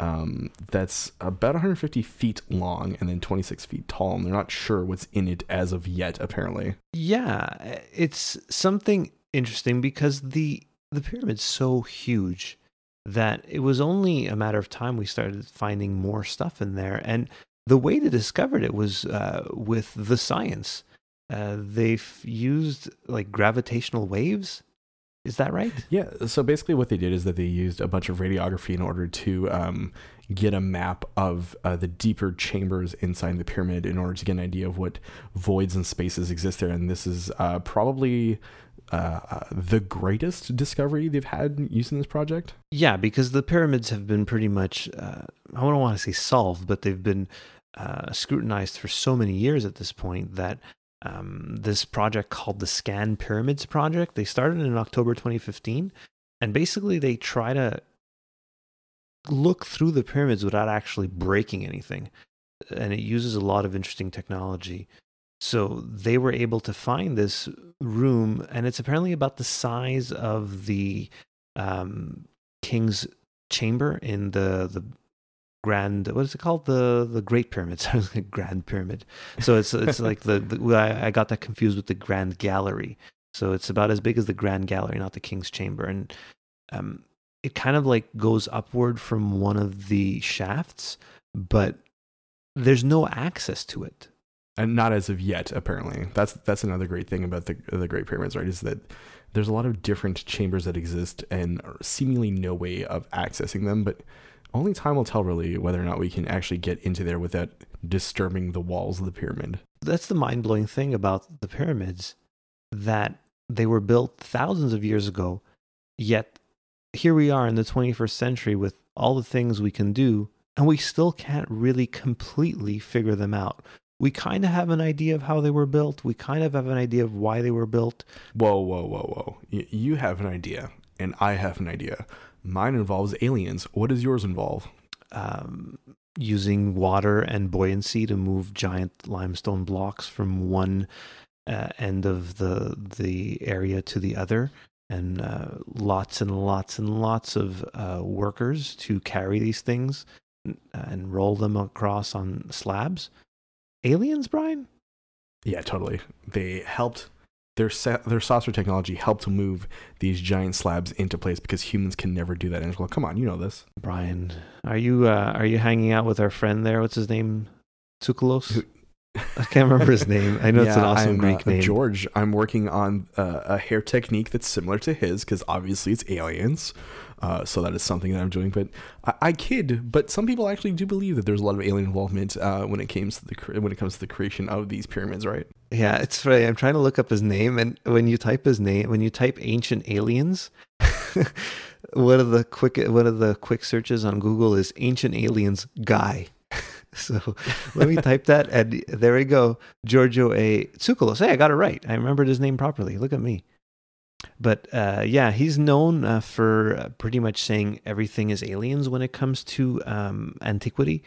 Um, that's about 150 feet long and then 26 feet tall, and they're not sure what's in it as of yet. Apparently,
Yeah, it's something interesting because the the pyramid's so huge that it was only a matter of time we started finding more stuff in there. And the way they discovered it was uh, with the science. Uh, they've used like gravitational waves. Is that right?
Yeah. So basically, what they did is that they used a bunch of radiography in order to um, get a map of uh, the deeper chambers inside the pyramid in order to get an idea of what voids and spaces exist there. And this is uh, probably uh, uh, the greatest discovery they've had using this project.
Yeah, because the pyramids have been pretty much, uh, I don't want to say solved, but they've been uh, scrutinized for so many years at this point that um, this project called the Scan Pyramids Project, they started in October 2015. And basically, they try to look through the pyramids without actually breaking anything. And it uses a lot of interesting technology. So they were able to find this room, and it's apparently about the size of the um, king's chamber in the the grand what is it called? The the great pyramid. Grand pyramid. So it's it's like the, the I, I got that confused with the grand gallery. So it's about as big as the grand gallery not the king's chamber. And um it kind of like goes upward from one of the shafts but there's no access to it
and not as of yet apparently. That's that's another great thing about the the great pyramids right is that there's a lot of different chambers that exist and seemingly no way of accessing them but only time will tell really whether or not we can actually get into there without disturbing the walls of the pyramid.
That's the mind-blowing thing about the pyramids that they were built thousands of years ago yet here we are in the 21st century with all the things we can do and we still can't really completely figure them out we kind of have an idea of how they were built. We kind of have an idea of why they were built.
Whoa, whoa, whoa, whoa. Y- you have an idea, and I have an idea. Mine involves aliens. What does yours involve?
Um, using water and buoyancy to move giant limestone blocks from one uh, end of the the area to the other, and uh, lots and lots and lots of uh, workers to carry these things and roll them across on slabs aliens, Brian?
Yeah, totally. They helped their sa- their saucer technology helped move these giant slabs into place because humans can never do that. And well, come on, you know this.
Brian, are you uh, are you hanging out with our friend there? What's his name? Tsoukalos? I can't remember his name. I know yeah, it's an awesome I'm, Greek uh, name.
George. I'm working on uh, a hair technique that's similar to his because obviously it's aliens. Uh, so that is something that I'm doing. But I, I, kid, but some people actually do believe that there's a lot of alien involvement uh, when it comes to the when it comes to the creation of these pyramids, right?
Yeah, it's funny. I'm trying to look up his name, and when you type his name, when you type ancient aliens. one of the quick one of the quick searches on Google is ancient aliens guy. so let me type that, and there we go. Giorgio A. Tsoukalos. Hey, I got it right. I remembered his name properly. Look at me. But uh, yeah, he's known uh, for uh, pretty much saying everything is aliens when it comes to um, antiquity.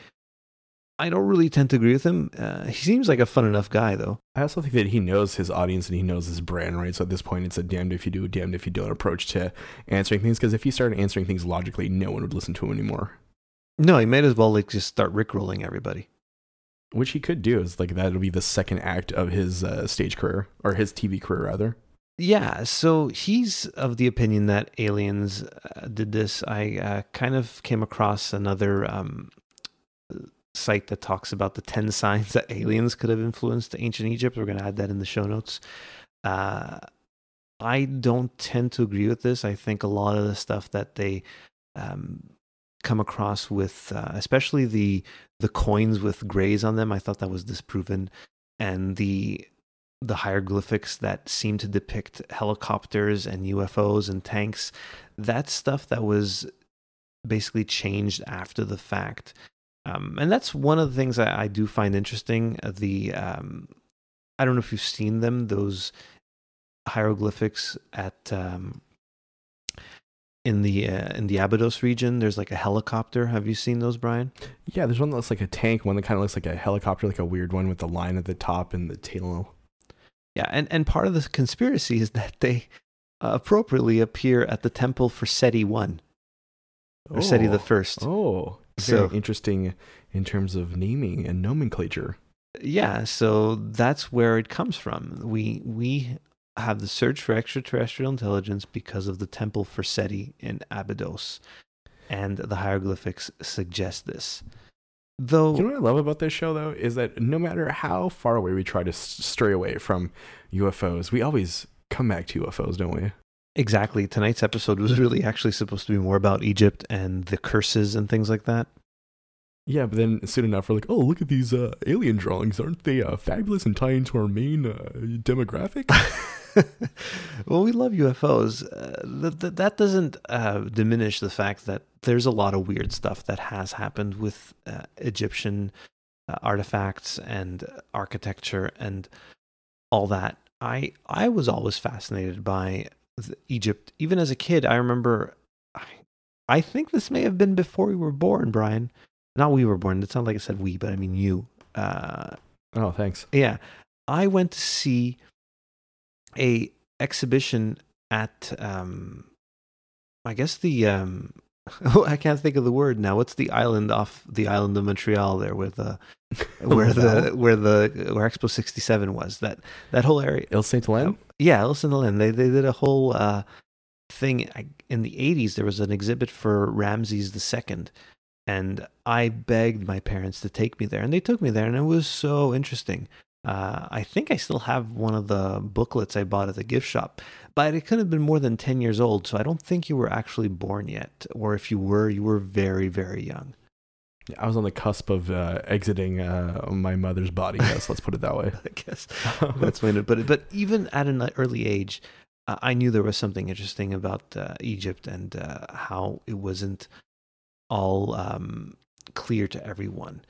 I don't really tend to agree with him. Uh, he seems like a fun enough guy, though.
I also think that he knows his audience and he knows his brand, right? So at this point, it's a damned if you do, damned if you don't approach to answering things. Because if he started answering things logically, no one would listen to him anymore.
No, he might as well like just start rickrolling everybody.
Which he could do. Is like that'll be the second act of his uh, stage career or his TV career rather.
Yeah, so he's of the opinion that aliens uh, did this. I uh, kind of came across another um, site that talks about the 10 signs that aliens could have influenced ancient Egypt. We're going to add that in the show notes. Uh, I don't tend to agree with this. I think a lot of the stuff that they um, come across with, uh, especially the the coins with grays on them, I thought that was disproven, and the the hieroglyphics that seem to depict helicopters and UFOs and tanks. That's stuff that was basically changed after the fact. Um, and that's one of the things I, I do find interesting. Uh, the um, I don't know if you've seen them; those hieroglyphics at um, in the uh, in the Abydos region. There's like a helicopter. Have you seen those, Brian?
Yeah, there's one that looks like a tank. One that kind of looks like a helicopter, like a weird one with the line at the top and the tail
yeah, and, and part of the conspiracy is that they uh, appropriately appear at the temple for Seti One or oh, Seti the First.
Oh, very so, interesting in terms of naming and nomenclature.
Yeah, so that's where it comes from. We we have the search for extraterrestrial intelligence because of the temple for Seti in Abydos, and the hieroglyphics suggest this. Though
You know what I love about this show, though, is that no matter how far away we try to stray away from UFOs, we always come back to UFOs, don't we?
exactly tonight's episode was really actually supposed to be more about Egypt and the curses and things like that.
Yeah, but then soon enough, we're like, oh, look at these uh, alien drawings. Aren't they uh, fabulous and tie into our main uh, demographic?
well, we love UFOs. Uh, th- th- that doesn't uh, diminish the fact that there's a lot of weird stuff that has happened with uh, Egyptian uh, artifacts and architecture and all that. I I was always fascinated by Egypt, even as a kid. I remember. I, I think this may have been before we were born, Brian. Not we were born. It sounded like I said we, but I mean you. Uh,
oh, thanks.
yeah, I went to see a exhibition at um, I guess the um, I can't think of the word now. What's the island off the island of Montreal there, where the where the where the where Expo sixty seven was that that whole area.
Île Sainte-Hélène?
Yeah, listen to Lynn. They they did a whole uh, thing in the '80s. There was an exhibit for Ramses II, and I begged my parents to take me there, and they took me there, and it was so interesting. Uh, I think I still have one of the booklets I bought at the gift shop, but it could have been more than 10 years old, so I don't think you were actually born yet. Or if you were, you were very, very young.
I was on the cusp of uh, exiting uh, my mother's body. Yes, let's put it that way.
I guess that's when it, but, but even at an early age, uh, I knew there was something interesting about uh, Egypt and uh, how it wasn't all um, clear to everyone.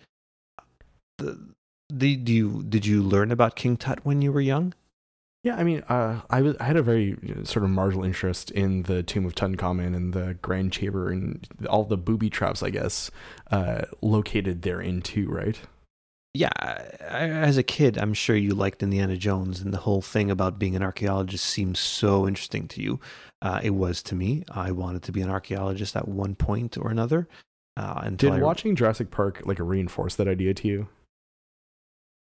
The, do you did you learn about King Tut when you were young?
Yeah, I mean, uh, I was I had a very you know, sort of marginal interest in the tomb of Tutankhamun and the grand chamber and all the booby traps, I guess, uh, located therein too, right?
Yeah, I, as a kid, I'm sure you liked Indiana Jones, and the whole thing about being an archaeologist seems so interesting to you. Uh, it was to me. I wanted to be an archaeologist at one point or another. Uh,
Did
I,
watching Jurassic Park like reinforce that idea to you?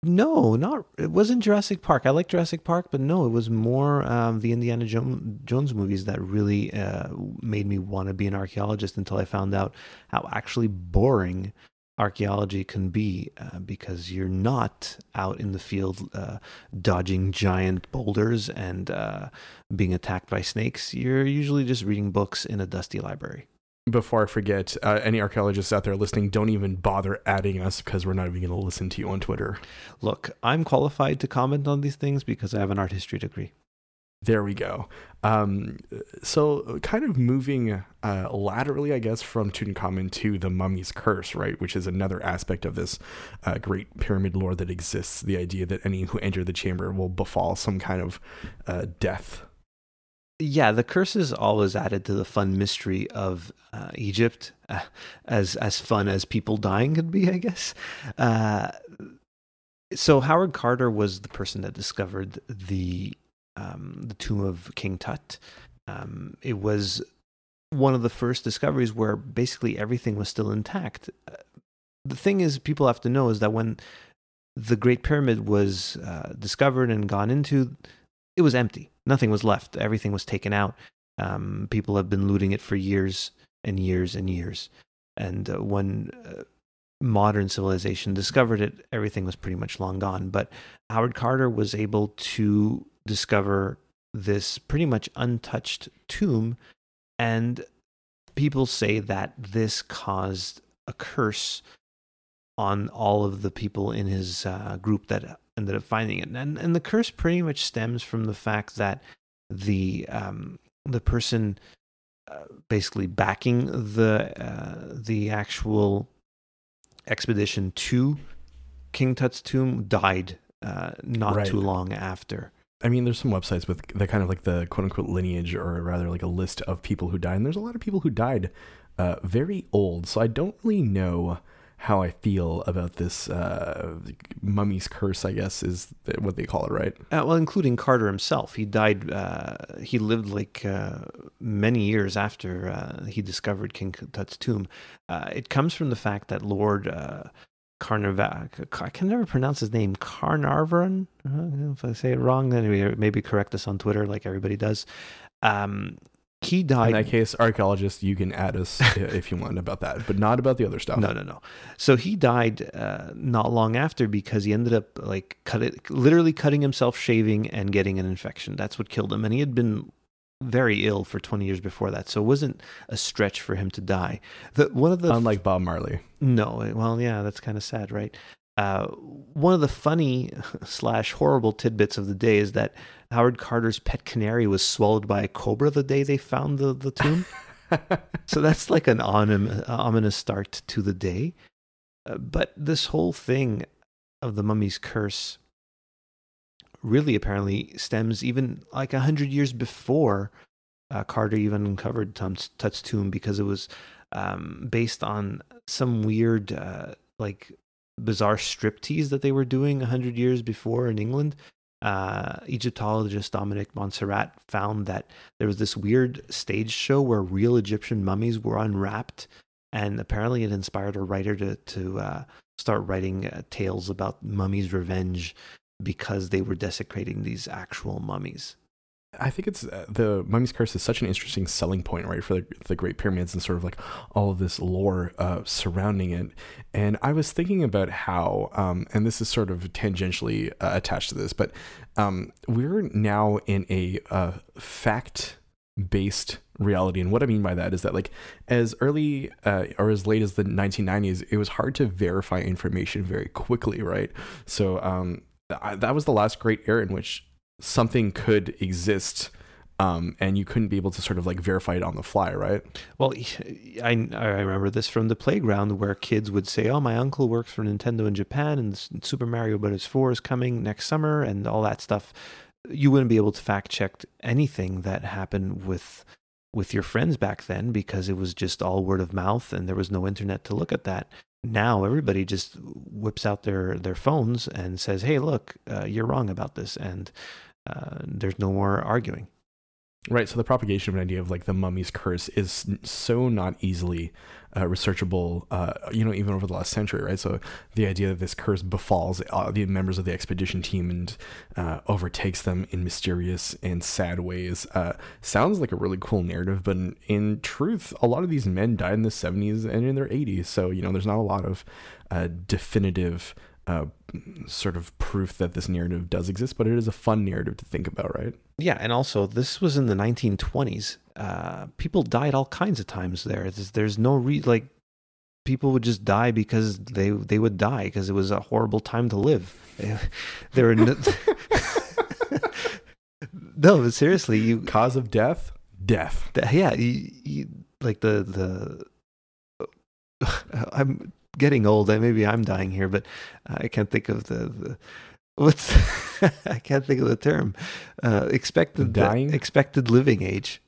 No, not it wasn't Jurassic Park. I like Jurassic Park, but no, it was more um, the Indiana Jones movies that really uh, made me want to be an archaeologist. Until I found out how actually boring archaeology can be, uh, because you're not out in the field uh, dodging giant boulders and uh, being attacked by snakes. You're usually just reading books in a dusty library.
Before I forget, uh, any archaeologists out there listening, don't even bother adding us because we're not even going to listen to you on Twitter.
Look, I'm qualified to comment on these things because I have an art history degree.
There we go. Um, so, kind of moving uh, laterally, I guess, from Tutankhamun to the mummy's curse, right? Which is another aspect of this uh, great pyramid lore that exists. The idea that any who enter the chamber will befall some kind of uh, death.
Yeah, the curse is always added to the fun mystery of uh, Egypt, uh, as as fun as people dying could be, I guess. Uh, so Howard Carter was the person that discovered the um, the tomb of King Tut. Um, it was one of the first discoveries where basically everything was still intact. Uh, the thing is, people have to know is that when the Great Pyramid was uh, discovered and gone into, it was empty. Nothing was left. Everything was taken out. Um, people have been looting it for years and years and years. And uh, when uh, modern civilization discovered it, everything was pretty much long gone. But Howard Carter was able to discover this pretty much untouched tomb. And people say that this caused a curse on all of the people in his uh, group that ended up finding it. And, and the curse pretty much stems from the fact that the um, the person uh, basically backing the uh, the actual expedition to King Tut's tomb died uh, not
Right.
too long after.
I mean, there's some websites with the kind of like the quote unquote lineage, or rather like a list of people who died. And there's a lot of people who died uh, very old. So I don't really know how I feel about this uh, mummy's curse, I guess is what they call it, right?
Uh, well, including Carter himself. He died, uh, he lived like uh, many years after uh, he discovered King Tut's tomb. Uh, it comes from the fact that Lord Carnarvon. I can never pronounce his name. Carnarvon. If I say it wrong, then maybe correct us on Twitter, like everybody does. Um, he died.
In that case, archaeologists, you can add us if you want about that, but not about the other stuff.
No, no, no. So he died uh, not long after because he ended up like cut it, literally cutting himself, shaving, and getting an infection. That's what killed him. And he had been very ill for 20 years before that, so it wasn't a stretch for him to die. The one of the
unlike Bob Marley.
No, well, yeah, that's kind of sad, right? Uh, one of the funny slash horrible tidbits of the day is that Howard Carter's pet canary was swallowed by a cobra the day they found the, the tomb. so that's like an ominous start to the day. Uh, but this whole thing of the mummy's curse really apparently stems even like a hundred years before uh, Carter even uncovered Tut's, Tut's tomb because it was um, based on some weird uh, like bizarre striptease that they were doing a hundred years before in England. Uh, Egyptologist Dominic Montserrat found that there was this weird stage show where real Egyptian mummies were unwrapped, and apparently it inspired a writer to to uh, start writing uh, tales about mummies' revenge because they were desecrating these actual mummies.
I think it's uh, the Mummy's Curse is such an interesting selling point, right, for the, the Great Pyramids and sort of like all of this lore uh, surrounding it. And I was thinking about how, um, and this is sort of tangentially uh, attached to this, but um, we're now in a uh, fact based reality. And what I mean by that is that, like, as early uh, or as late as the 1990s, it was hard to verify information very quickly, right? So, um, that was the last great era in which something could exist um, and you couldn't be able to sort of like verify it on the fly, right?
Well, I, I remember this from the playground where kids would say, "Oh, my uncle works for Nintendo in Japan, and Super Mario Bros. Four is coming next summer," and all that stuff. You wouldn't be able to fact check anything that happened with with your friends back then because it was just all word of mouth, and there was no internet to look at that now everybody just whips out their their phones and says, "Hey, look, uh, you're wrong about this," and uh, there's no more arguing.
Right. So the propagation of an idea of like the mummy's curse is so not easily uh, researchable, uh, you know, even over the last century, right? So the idea that this curse befalls uh, the members of the expedition team and uh, overtakes them in mysterious and sad ways uh, sounds like a really cool narrative, but in, in, truth, a lot of these men died in the 70s and in their 80s. So, you know, there's not a lot of definitive uh, sort of proof that this narrative does exist, but it is a fun narrative to think about, right?
Yeah, and also this was in the 1920s. Uh, people died all kinds of times there. There's, there's no re like people would just die because they they would die because it was a horrible time to live. there were no, no, but seriously, you
cause of death, death.
yeah, you, you, like the the. I'm getting old. Maybe I'm dying here, but I can't think of the, the what's I can't think of the term. Uh, expected
dying,
expected living age,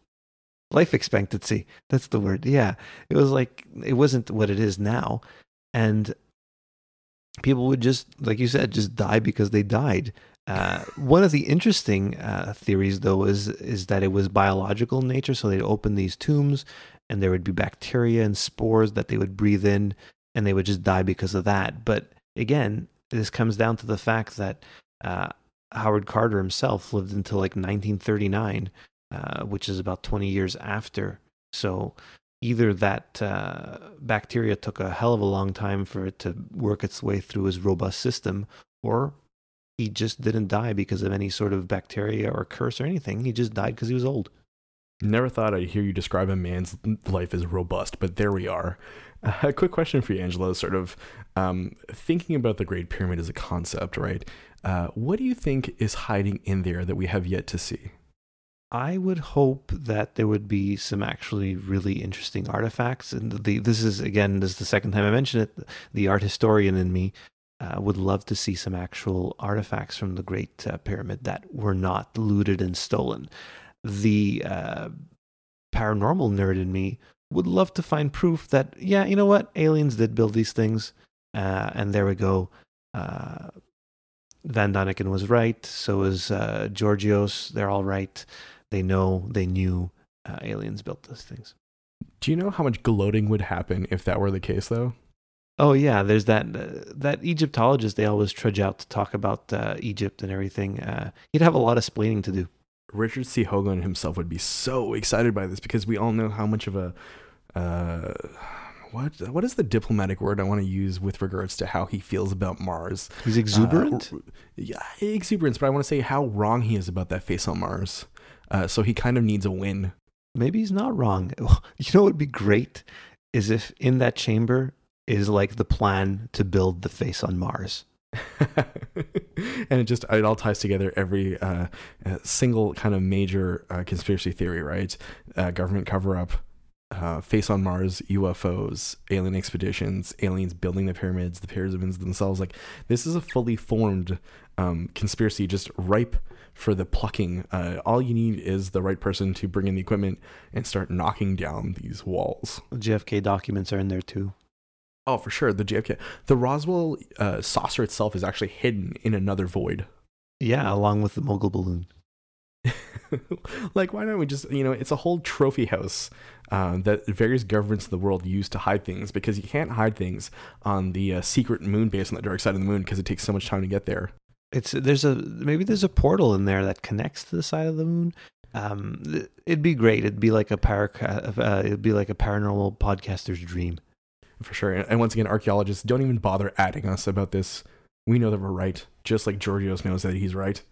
life expectancy. That's the word. Yeah, it was like it wasn't what it is now, and people would just, like you said, just die because they died. Uh, one of the interesting uh, theories, though, is is that it was biological in nature. So they'd open these tombs, and there would be bacteria and spores that they would breathe in and they would just die because of that. But again, this comes down to the fact that uh, Howard Carter himself lived until like 1939, uh, which is about 20 years after. So either that uh, bacteria took a hell of a long time for it to work its way through his robust system, or he just didn't die because of any sort of bacteria or curse or anything. He just died because he was old.
Never thought I'd hear you describe a man's life as robust, but there we are. A quick question for you, Angelo. Sort of um, thinking about the Great Pyramid as a concept, right? Uh, what do you think is hiding in there that we have yet to see?
I would hope that there would be some actually really interesting artifacts. And the, this is again, this is the second time I mention it. The art historian in me uh, would love to see some actual artifacts from the Great uh, Pyramid that were not looted and stolen the uh, paranormal nerd in me would love to find proof that, yeah, you know what? Aliens did build these things. Uh, and there we go. Uh, Von Däniken was right. So is uh, Georgios. They're all right. They know, they knew uh, aliens built those things.
Do you know how much gloating would happen if that were the case, though?
Oh yeah, there's that uh, that Egyptologist. They always trudge out to talk about uh, Egypt and everything. Uh, he'd have a lot of splaining to do.
Richard C. Hoagland himself would be so excited by this because we all know how much of a uh, what what is the diplomatic word I want to use with regards to how he feels about Mars?
He's exuberant.
Uh, yeah, exuberance, but I want to say how wrong he is about that face on Mars. Uh, so he kind of needs a win.
Maybe he's not wrong. You know what would be great is if in that chamber is like the plan to build the face on Mars.
and it just it all ties together every uh, uh, single kind of major uh, conspiracy theory, right? Uh, government cover up, uh, face on Mars, UFOs, alien expeditions, aliens building the pyramids, the pyramids themselves. Like this is a fully formed um, conspiracy, just ripe for the plucking. Uh, all you need is the right person to bring in the equipment and start knocking down these walls.
The JFK documents are in there too.
Oh, for sure. The JFK, the Roswell uh, saucer itself is actually hidden in another void.
Yeah, along with the mogul balloon.
like, why don't we just, you know, it's a whole trophy house uh, that various governments of the world use to hide things because you can't hide things on the uh, secret moon base on the dark side of the moon because it takes so much time to get there.
It's there's a maybe there's a portal in there that connects to the side of the moon. Um, it'd be great. It'd be like a para, uh, it'd be like a paranormal podcaster's dream
for sure. And once again, archaeologists don't even bother adding us about this. We know that we're right, just like Georgios knows that he's right.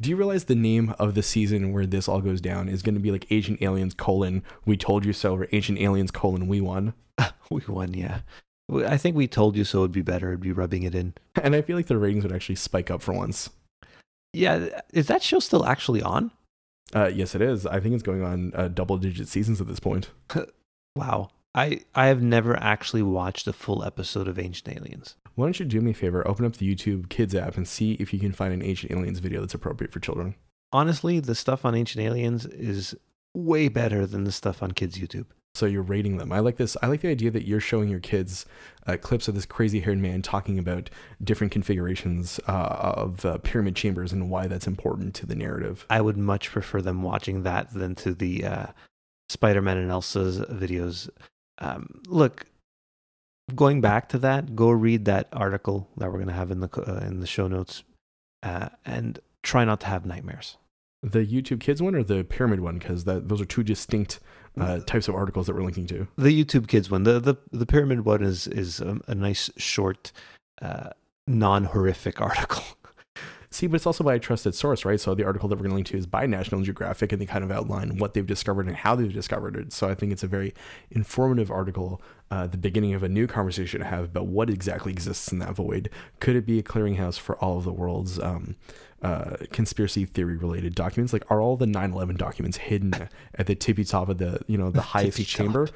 Do you realize the name of the season where this all goes down is going to be like Ancient Aliens colon We Told You So or Ancient Aliens colon We Won?
we won, yeah. I think we told you so it would be better. It'd be rubbing it in.
And I feel like the ratings would actually spike up for once.
Yeah, is that show still actually on?
Uh, yes, it is. I think it's going on uh, double digit seasons at this point.
wow. I I have never actually watched a full episode of Ancient Aliens.
Why don't you do me a favor? Open up the YouTube Kids app and see if you can find an Ancient Aliens video that's appropriate for children.
Honestly, the stuff on Ancient Aliens is way better than the stuff on kids' YouTube.
So you're rating them. I like this. I like the idea that you're showing your kids uh, clips of this crazy-haired man talking about different configurations uh, of uh, pyramid chambers and why that's important to the narrative.
I would much prefer them watching that than to the uh, Spider-Man and Elsa's videos um, look, going back to that, go read that article that we're going to have in the uh, in the show notes, uh, and try not to have nightmares.
The YouTube Kids one or the Pyramid one, because those are two distinct uh, types of articles that we're linking to.
The YouTube Kids one, the the, the Pyramid one is is a, a nice short, uh, non horrific article.
See, but it's also by a trusted source, right? So the article that we're going to link to is by National Geographic, and they kind of outline what they've discovered and how they've discovered it. So I think it's a very informative article, uh, the beginning of a new conversation to have about what exactly exists in that void. Could it be a clearinghouse for all of the world's um, uh, conspiracy theory related documents? Like, are all the 9/11 documents hidden at the tippy top of the you know the highest chamber?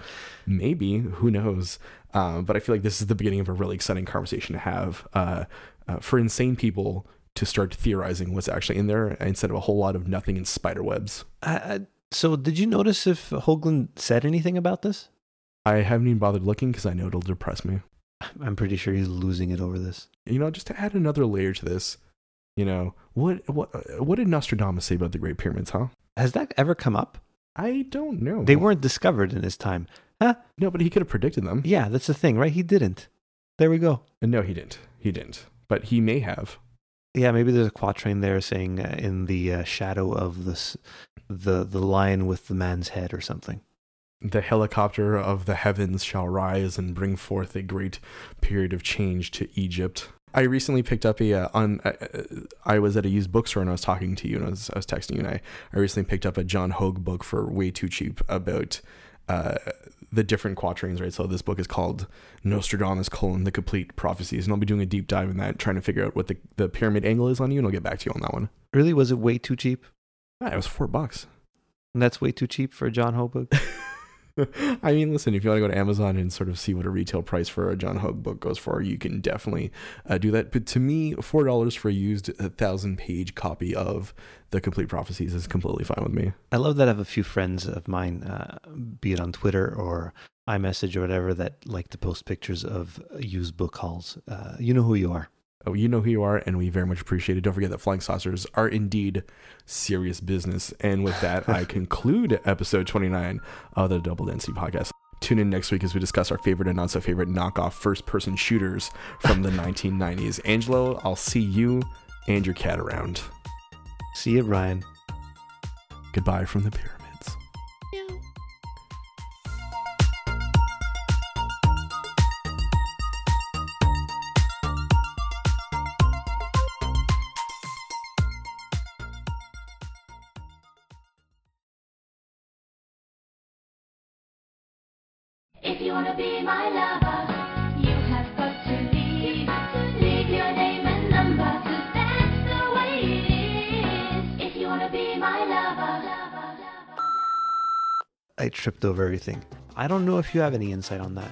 Maybe. Who knows? Um, but I feel like this is the beginning of a really exciting conversation to have uh, uh for insane people to start theorizing what's actually in there instead of a whole lot of nothing in spider webs.
So, did you notice if Hoagland said anything about this?
I haven't even bothered looking because I know it'll depress me.
I'm pretty sure he's losing it over this.
You know, just to add another layer to this, you know, what what what did Nostradamus say about the Great Pyramids, huh?
Has that ever come up?
I don't know.
They weren't discovered in his time. Huh?
No, but he could have predicted them.
Yeah, that's the thing, right? He didn't. There we go.
No, he didn't. He didn't. But he may have.
Yeah, maybe there's a quatrain there saying uh, in the uh, shadow of this, the the lion with the man's head or something.
The helicopter of the heavens shall rise and bring forth a great period of change to Egypt. I recently picked up a uh, on. Uh, uh I was at a used bookstore and I was talking to you and I was, I was texting you and I, I recently picked up a John Hogue book for way too cheap about uh, the different quatrains, right? So this book is called Nostradamus colon the complete prophecies, and I'll be doing a deep dive in that, trying to figure out what the, the pyramid angle is on you, and I'll get back to you on that one.
Really, was it way too cheap?
Yeah, it was four bucks.
And that's way too cheap for a John Hogue book.
I mean, listen, if you want to go to Amazon and sort of see what a retail price for a John Hogue book goes for, you can definitely uh, do that. But to me, four dollars for a used thousand page copy of the Complete Prophecies is completely fine with me.
I love that I have a few friends of mine, uh, be it on Twitter or iMessage or whatever, that like to post pictures of used book hauls. Uh, you know who you are.
Oh, you know who you are, and we very much appreciate it. Don't forget that flying saucers are indeed serious business. And with that, I conclude episode 29 of the Double Density Podcast. Tune in next week as we discuss our favorite and not so favorite knockoff first person shooters from the 1990s. Angelo, I'll see you and your cat around.
See you, Brian.
Goodbye from the pyramids.
I tripped over everything. I don't know if you have any insight on that.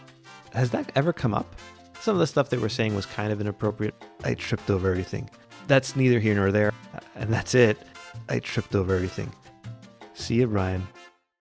Has that ever come up? Some of the stuff they were saying was kind of inappropriate. I tripped over everything. That's neither here nor there. And that's it. I tripped over everything. See you, Brian.